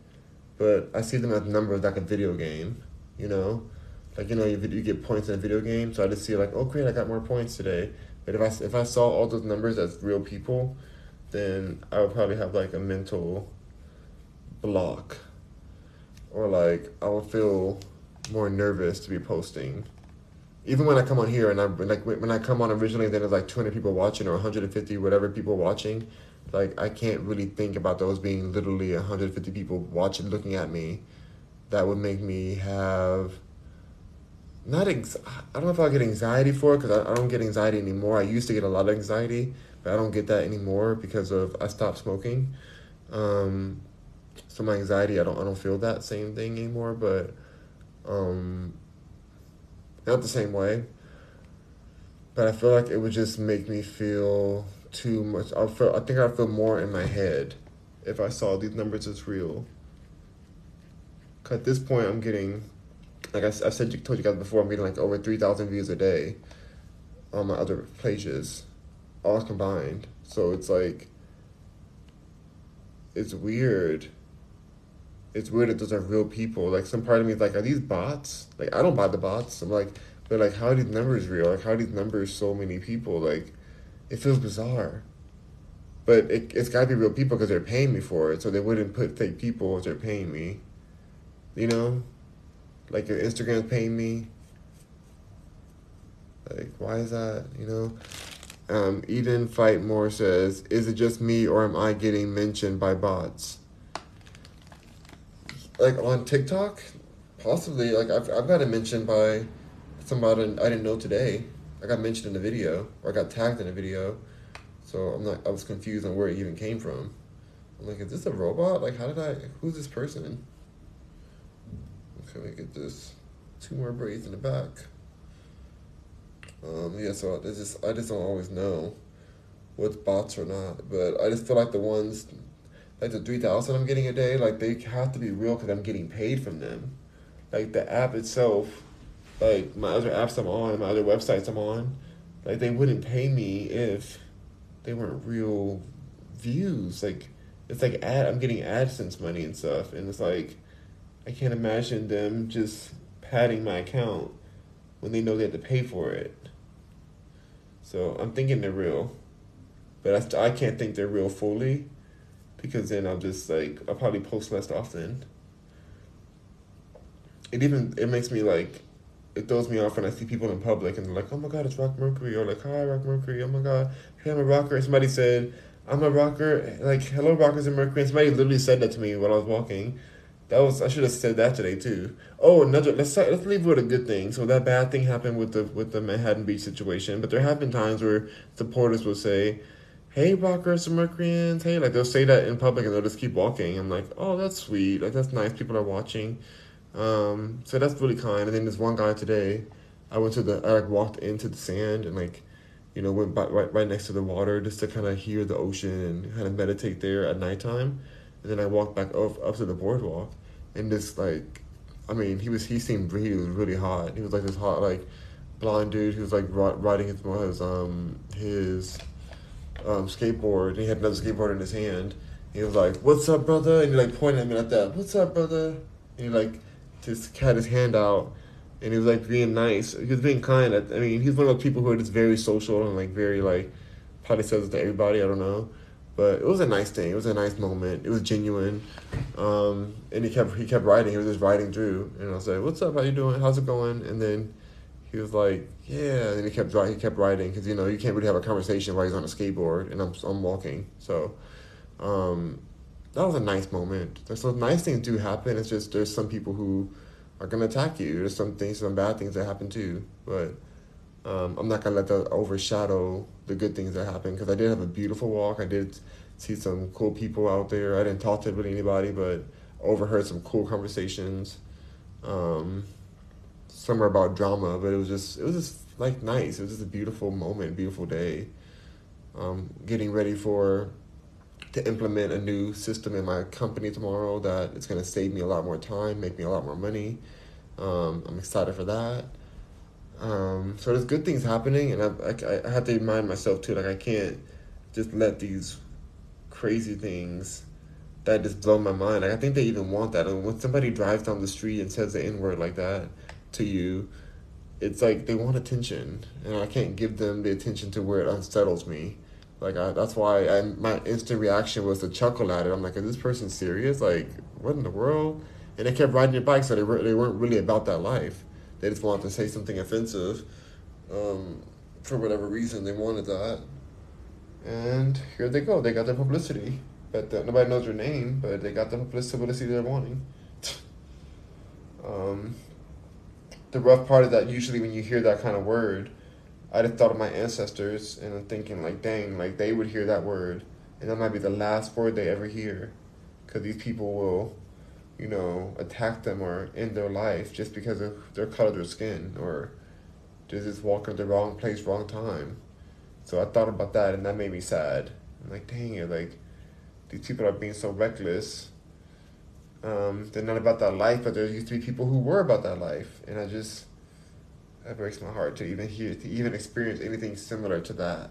But I see them as numbers like a video game, you know? Like, you know, you, you get points in a video game, so I just see like, oh, great, I got more points today. But if I, if I saw all those numbers as real people, then I would probably have like a mental block. Or like, I would feel more nervous to be posting. Even when I come on here and I like when I come on originally, then there's like 200 people watching or 150 whatever people watching like I can't really think about those being literally 150 people watching, looking at me. That would make me have not ex- I don't know if I get anxiety for it because I, I don't get anxiety anymore. I used to get a lot of anxiety, but I don't get that anymore because of I stopped smoking. Um, so my anxiety, I don't I don't feel that same thing anymore, but um, not the same way. But I feel like it would just make me feel too much. I feel I think I feel more in my head if I saw these numbers as real. Cause At this point, I'm getting, like I, I said, told you guys before, I'm getting like over three thousand views a day on my other pages, all combined. So it's like, it's weird. It's weird that those are real people. Like some part of me is like, are these bots? Like I don't buy the bots. I'm like, but like, how are these numbers real? Like how are these numbers so many people? Like it feels bizarre. But it, it's got to be real people because they're paying me for it. So they wouldn't put fake people if they're paying me. You know? Like your Instagram's paying me. Like, why is that? You know? Um, Eden Fight More says, Is it just me or am I getting mentioned by bots? Like on TikTok? Possibly. Like, I've, I've gotten mentioned by somebody I didn't know today. I got mentioned in a video or I got tagged in a video. So I'm not I was confused on where it even came from. I'm like, is this a robot? Like how did I who's this person? Okay, me get this. Two more braids in the back. Um, yeah, so I just I just don't always know what's bots or not. But I just feel like the ones like the three thousand I'm getting a day, like they have to be real because I'm getting paid from them. Like the app itself like my other apps I'm on, my other websites I'm on, like they wouldn't pay me if they weren't real views. Like it's like ad I'm getting AdSense money and stuff and it's like I can't imagine them just padding my account when they know they have to pay for it. So I'm thinking they're real. But I, I can't think they're real fully because then I'll just like I'll probably post less often. It even it makes me like it throws me off when I see people in public and they're like, "Oh my God, it's Rock Mercury," or like, "Hi, Rock Mercury." Oh my God, hey, I'm a rocker. Somebody said, "I'm a rocker." Like, "Hello, rockers and Mercury." And somebody literally said that to me while I was walking. That was I should have said that today too. Oh, another let's let's leave with a good thing. So that bad thing happened with the with the Manhattan Beach situation, but there have been times where supporters will say, "Hey, rockers and Mercuryans," hey, like they'll say that in public and they'll just keep walking. I'm like, "Oh, that's sweet. Like that's nice. People are watching." Um, so that's really kind. And then there's one guy today. I went to the I like walked into the sand and like, you know, went by, right right next to the water just to kind of hear the ocean and kind of meditate there at nighttime. And then I walked back up up to the boardwalk, and this like, I mean, he was he seemed he was really hot. He was like this hot like, blonde dude who was like riding his his um his um skateboard. And he had another skateboard in his hand. He was like, "What's up, brother?" And he like pointed at me like that. "What's up, brother?" And he like just had his hand out and he was like being nice. He was being kind. I, mean, he's one of those people who are just very social and like very like probably says it to everybody. I don't know, but it was a nice thing. It was a nice moment. It was genuine. Um, and he kept he kept writing. He was just writing through, and I was like, "What's up? How you doing? How's it going?" And then he was like, "Yeah." And he kept he kept writing because you know you can't really have a conversation while he's on a skateboard and I'm I'm walking. So. Um, that was a nice moment. There's some nice things do happen. It's just there's some people who are gonna attack you. There's some things, some bad things that happen too. But um, I'm not gonna let that overshadow the good things that happen because I did have a beautiful walk. I did see some cool people out there. I didn't talk to really anybody, but overheard some cool conversations. Um, somewhere about drama, but it was just it was just like nice. It was just a beautiful moment, beautiful day. Um, getting ready for to implement a new system in my company tomorrow that it's going to save me a lot more time, make me a lot more money. Um, I'm excited for that. Um, so there's good things happening, and I, I, I have to remind myself too, like I can't just let these crazy things that just blow my mind. Like I think they even want that. And when somebody drives down the street and says the N word like that to you, it's like they want attention, and I can't give them the attention to where it unsettles me. Like I, that's why I, my instant reaction was to chuckle at it. I'm like, is this person serious? Like, what in the world? And they kept riding their bike, so they were, they weren't really about that life. They just wanted to say something offensive, um, for whatever reason they wanted that. And here they go. They got their publicity, but the, nobody knows their name. But they got the publicity they're wanting. um, the rough part of that usually when you hear that kind of word, I just thought of my ancestors and I'm thinking like, dang, like they would hear that word, and that might be the last word they ever hear, because these people will, you know, attack them or end their life just because of their color of their skin or just just walking the wrong place, wrong time. So I thought about that, and that made me sad. I'm like, dang it, like these people are being so reckless. Um, they're not about that life, but there used to be people who were about that life, and I just that breaks my heart to even hear, to even experience anything similar to that,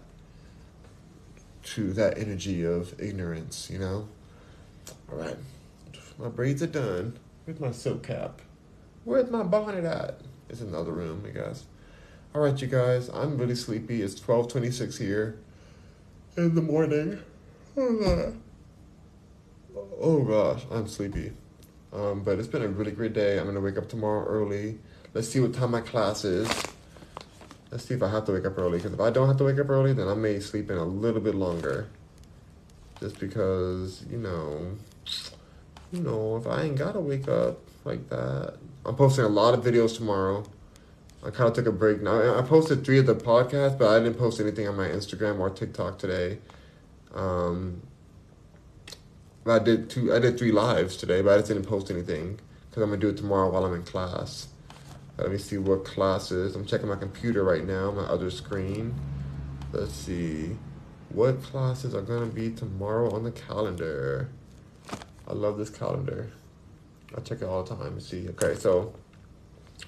to that energy of ignorance. You know. All right, my braids are done. Where's my silk cap? Where's my bonnet at? It's in another room, I guess. All right, you guys, I'm really sleepy. It's 12:26 here in the morning. Oh gosh, I'm sleepy. Um, but it's been a really great day. I'm gonna wake up tomorrow early. Let's see what time my class is. Let's see if I have to wake up early. Because if I don't have to wake up early, then I may sleep in a little bit longer. Just because, you know, you know, if I ain't gotta wake up like that. I'm posting a lot of videos tomorrow. I kind of took a break now. I posted three of the podcasts, but I didn't post anything on my Instagram or TikTok today. Um, I did two. I did three lives today, but I just didn't post anything because I'm gonna do it tomorrow while I'm in class. Uh, let me see what classes. I'm checking my computer right now, my other screen. Let's see what classes are gonna be tomorrow on the calendar. I love this calendar. I check it all the time see. Okay, so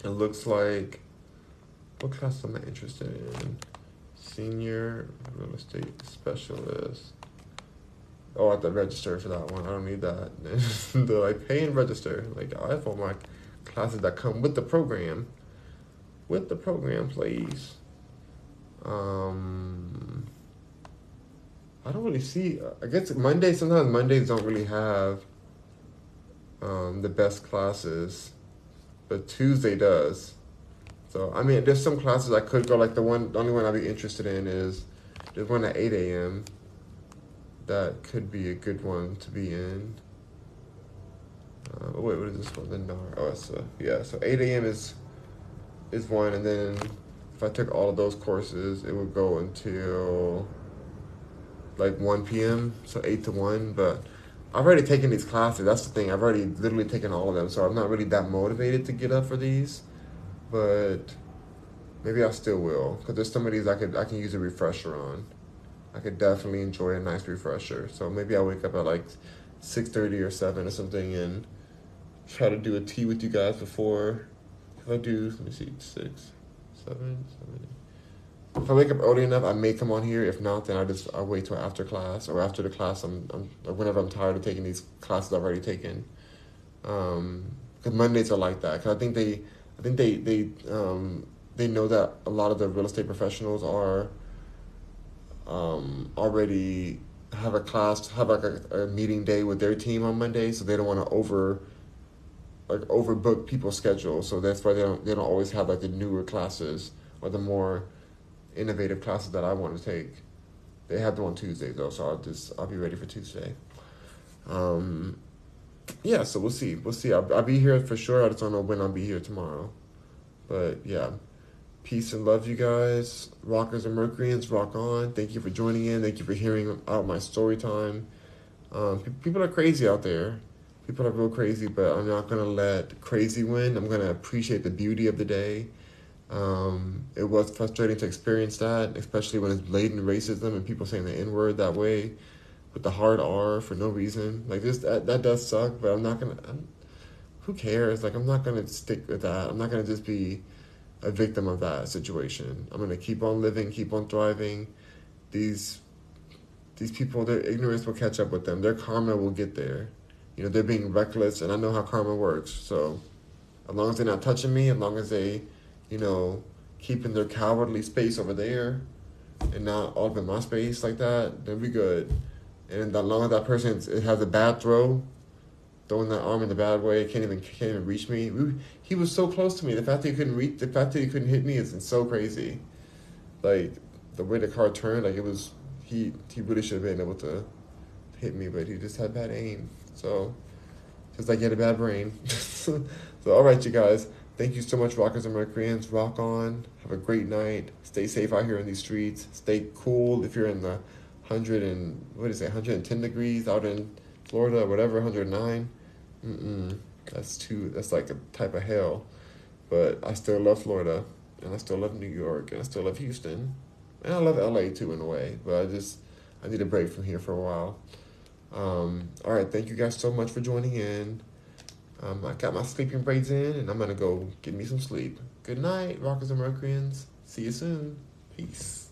it looks like what class am I interested in? Senior real estate specialist. Oh, I have to register for that one. I don't need that. the like pay and register. Like I have all my classes that come with the program. With the program, please. Um, I don't really see. I guess Monday. Sometimes Mondays don't really have um, the best classes, but Tuesday does. So I mean, there's some classes I could go. Like the one, the only one I'd be interested in is there's one at eight a.m. That could be a good one to be in. Oh wait, what is this one? The NAR. Oh, it's uh, yeah. So eight a.m. is is one, and then if I took all of those courses, it would go until like one p.m. So eight to one, but. I've already taken these classes. That's the thing. I've already literally taken all of them, so I'm not really that motivated to get up for these but maybe I still will because there's some of these I could I can use a refresher on. I could definitely enjoy a nice refresher. So maybe I'll wake up at like six thirty or seven or something and try to do a tea with you guys before. If I do, let me see, six, seven, seven. If I wake up early enough, I may come on here. If not, then I just I wait till after class or after the class. I'm, I'm or whenever I'm tired of taking these classes I've already taken. Um, because Mondays are like that. Cause I think they I think they they um, they know that a lot of the real estate professionals are um, already have a class have like a, a, meeting day with their team on Monday, so they don't want to over like overbook people's schedules. So that's why they don't they don't always have like the newer classes or the more innovative classes that I want to take. They have them on Tuesday though, so I'll just I'll be ready for Tuesday. Um, yeah, so we'll see. We'll see. I'll, I'll be here for sure. I just don't know when I'll be here tomorrow. But yeah, peace and love, you guys. Rockers and Mercuryans, rock on. Thank you for joining in. Thank you for hearing out my story time. Um, people are crazy out there. People are real crazy, but I'm not gonna let crazy win. I'm gonna appreciate the beauty of the day. Um, it was frustrating to experience that, especially when it's blatant racism and people saying the N word that way with the hard R for no reason. Like this, that, that does suck, but I'm not gonna. I'm, who cares? Like I'm not gonna stick with that. I'm not gonna just be a victim of that situation. I'm gonna keep on living, keep on thriving. These these people, their ignorance will catch up with them. Their karma will get there. You know, they're being reckless, and I know how karma works. So, as long as they're not touching me, as long as they, you know, keeping their cowardly space over there, and not all up in my space like that, then we good and as long as that person has a bad throw, throwing that arm in the bad way, can't even can't even reach me. We, he was so close to me. The fact that he couldn't reach, the fact that he couldn't hit me is so crazy. Like the way the car turned, like it was, he he really should have been able to hit me, but he just had bad aim. So just like he had a bad brain. so all right, you guys. Thank you so much, Rockers and Mercuryans. Rock on. Have a great night. Stay safe out here in these streets. Stay cool if you're in the hundred and what is it, hundred and ten degrees out in Florida, or whatever, hundred nine. Mm-mm. That's too. That's like a type of hell. But I still love Florida, and I still love New York, and I still love Houston, and I love LA too in a way. But I just I need a break from here for a while. Um, all right, thank you guys so much for joining in. Um, I got my sleeping braids in, and I'm gonna go get me some sleep. Good night, Rockers and Mercuryans. See you soon. Peace.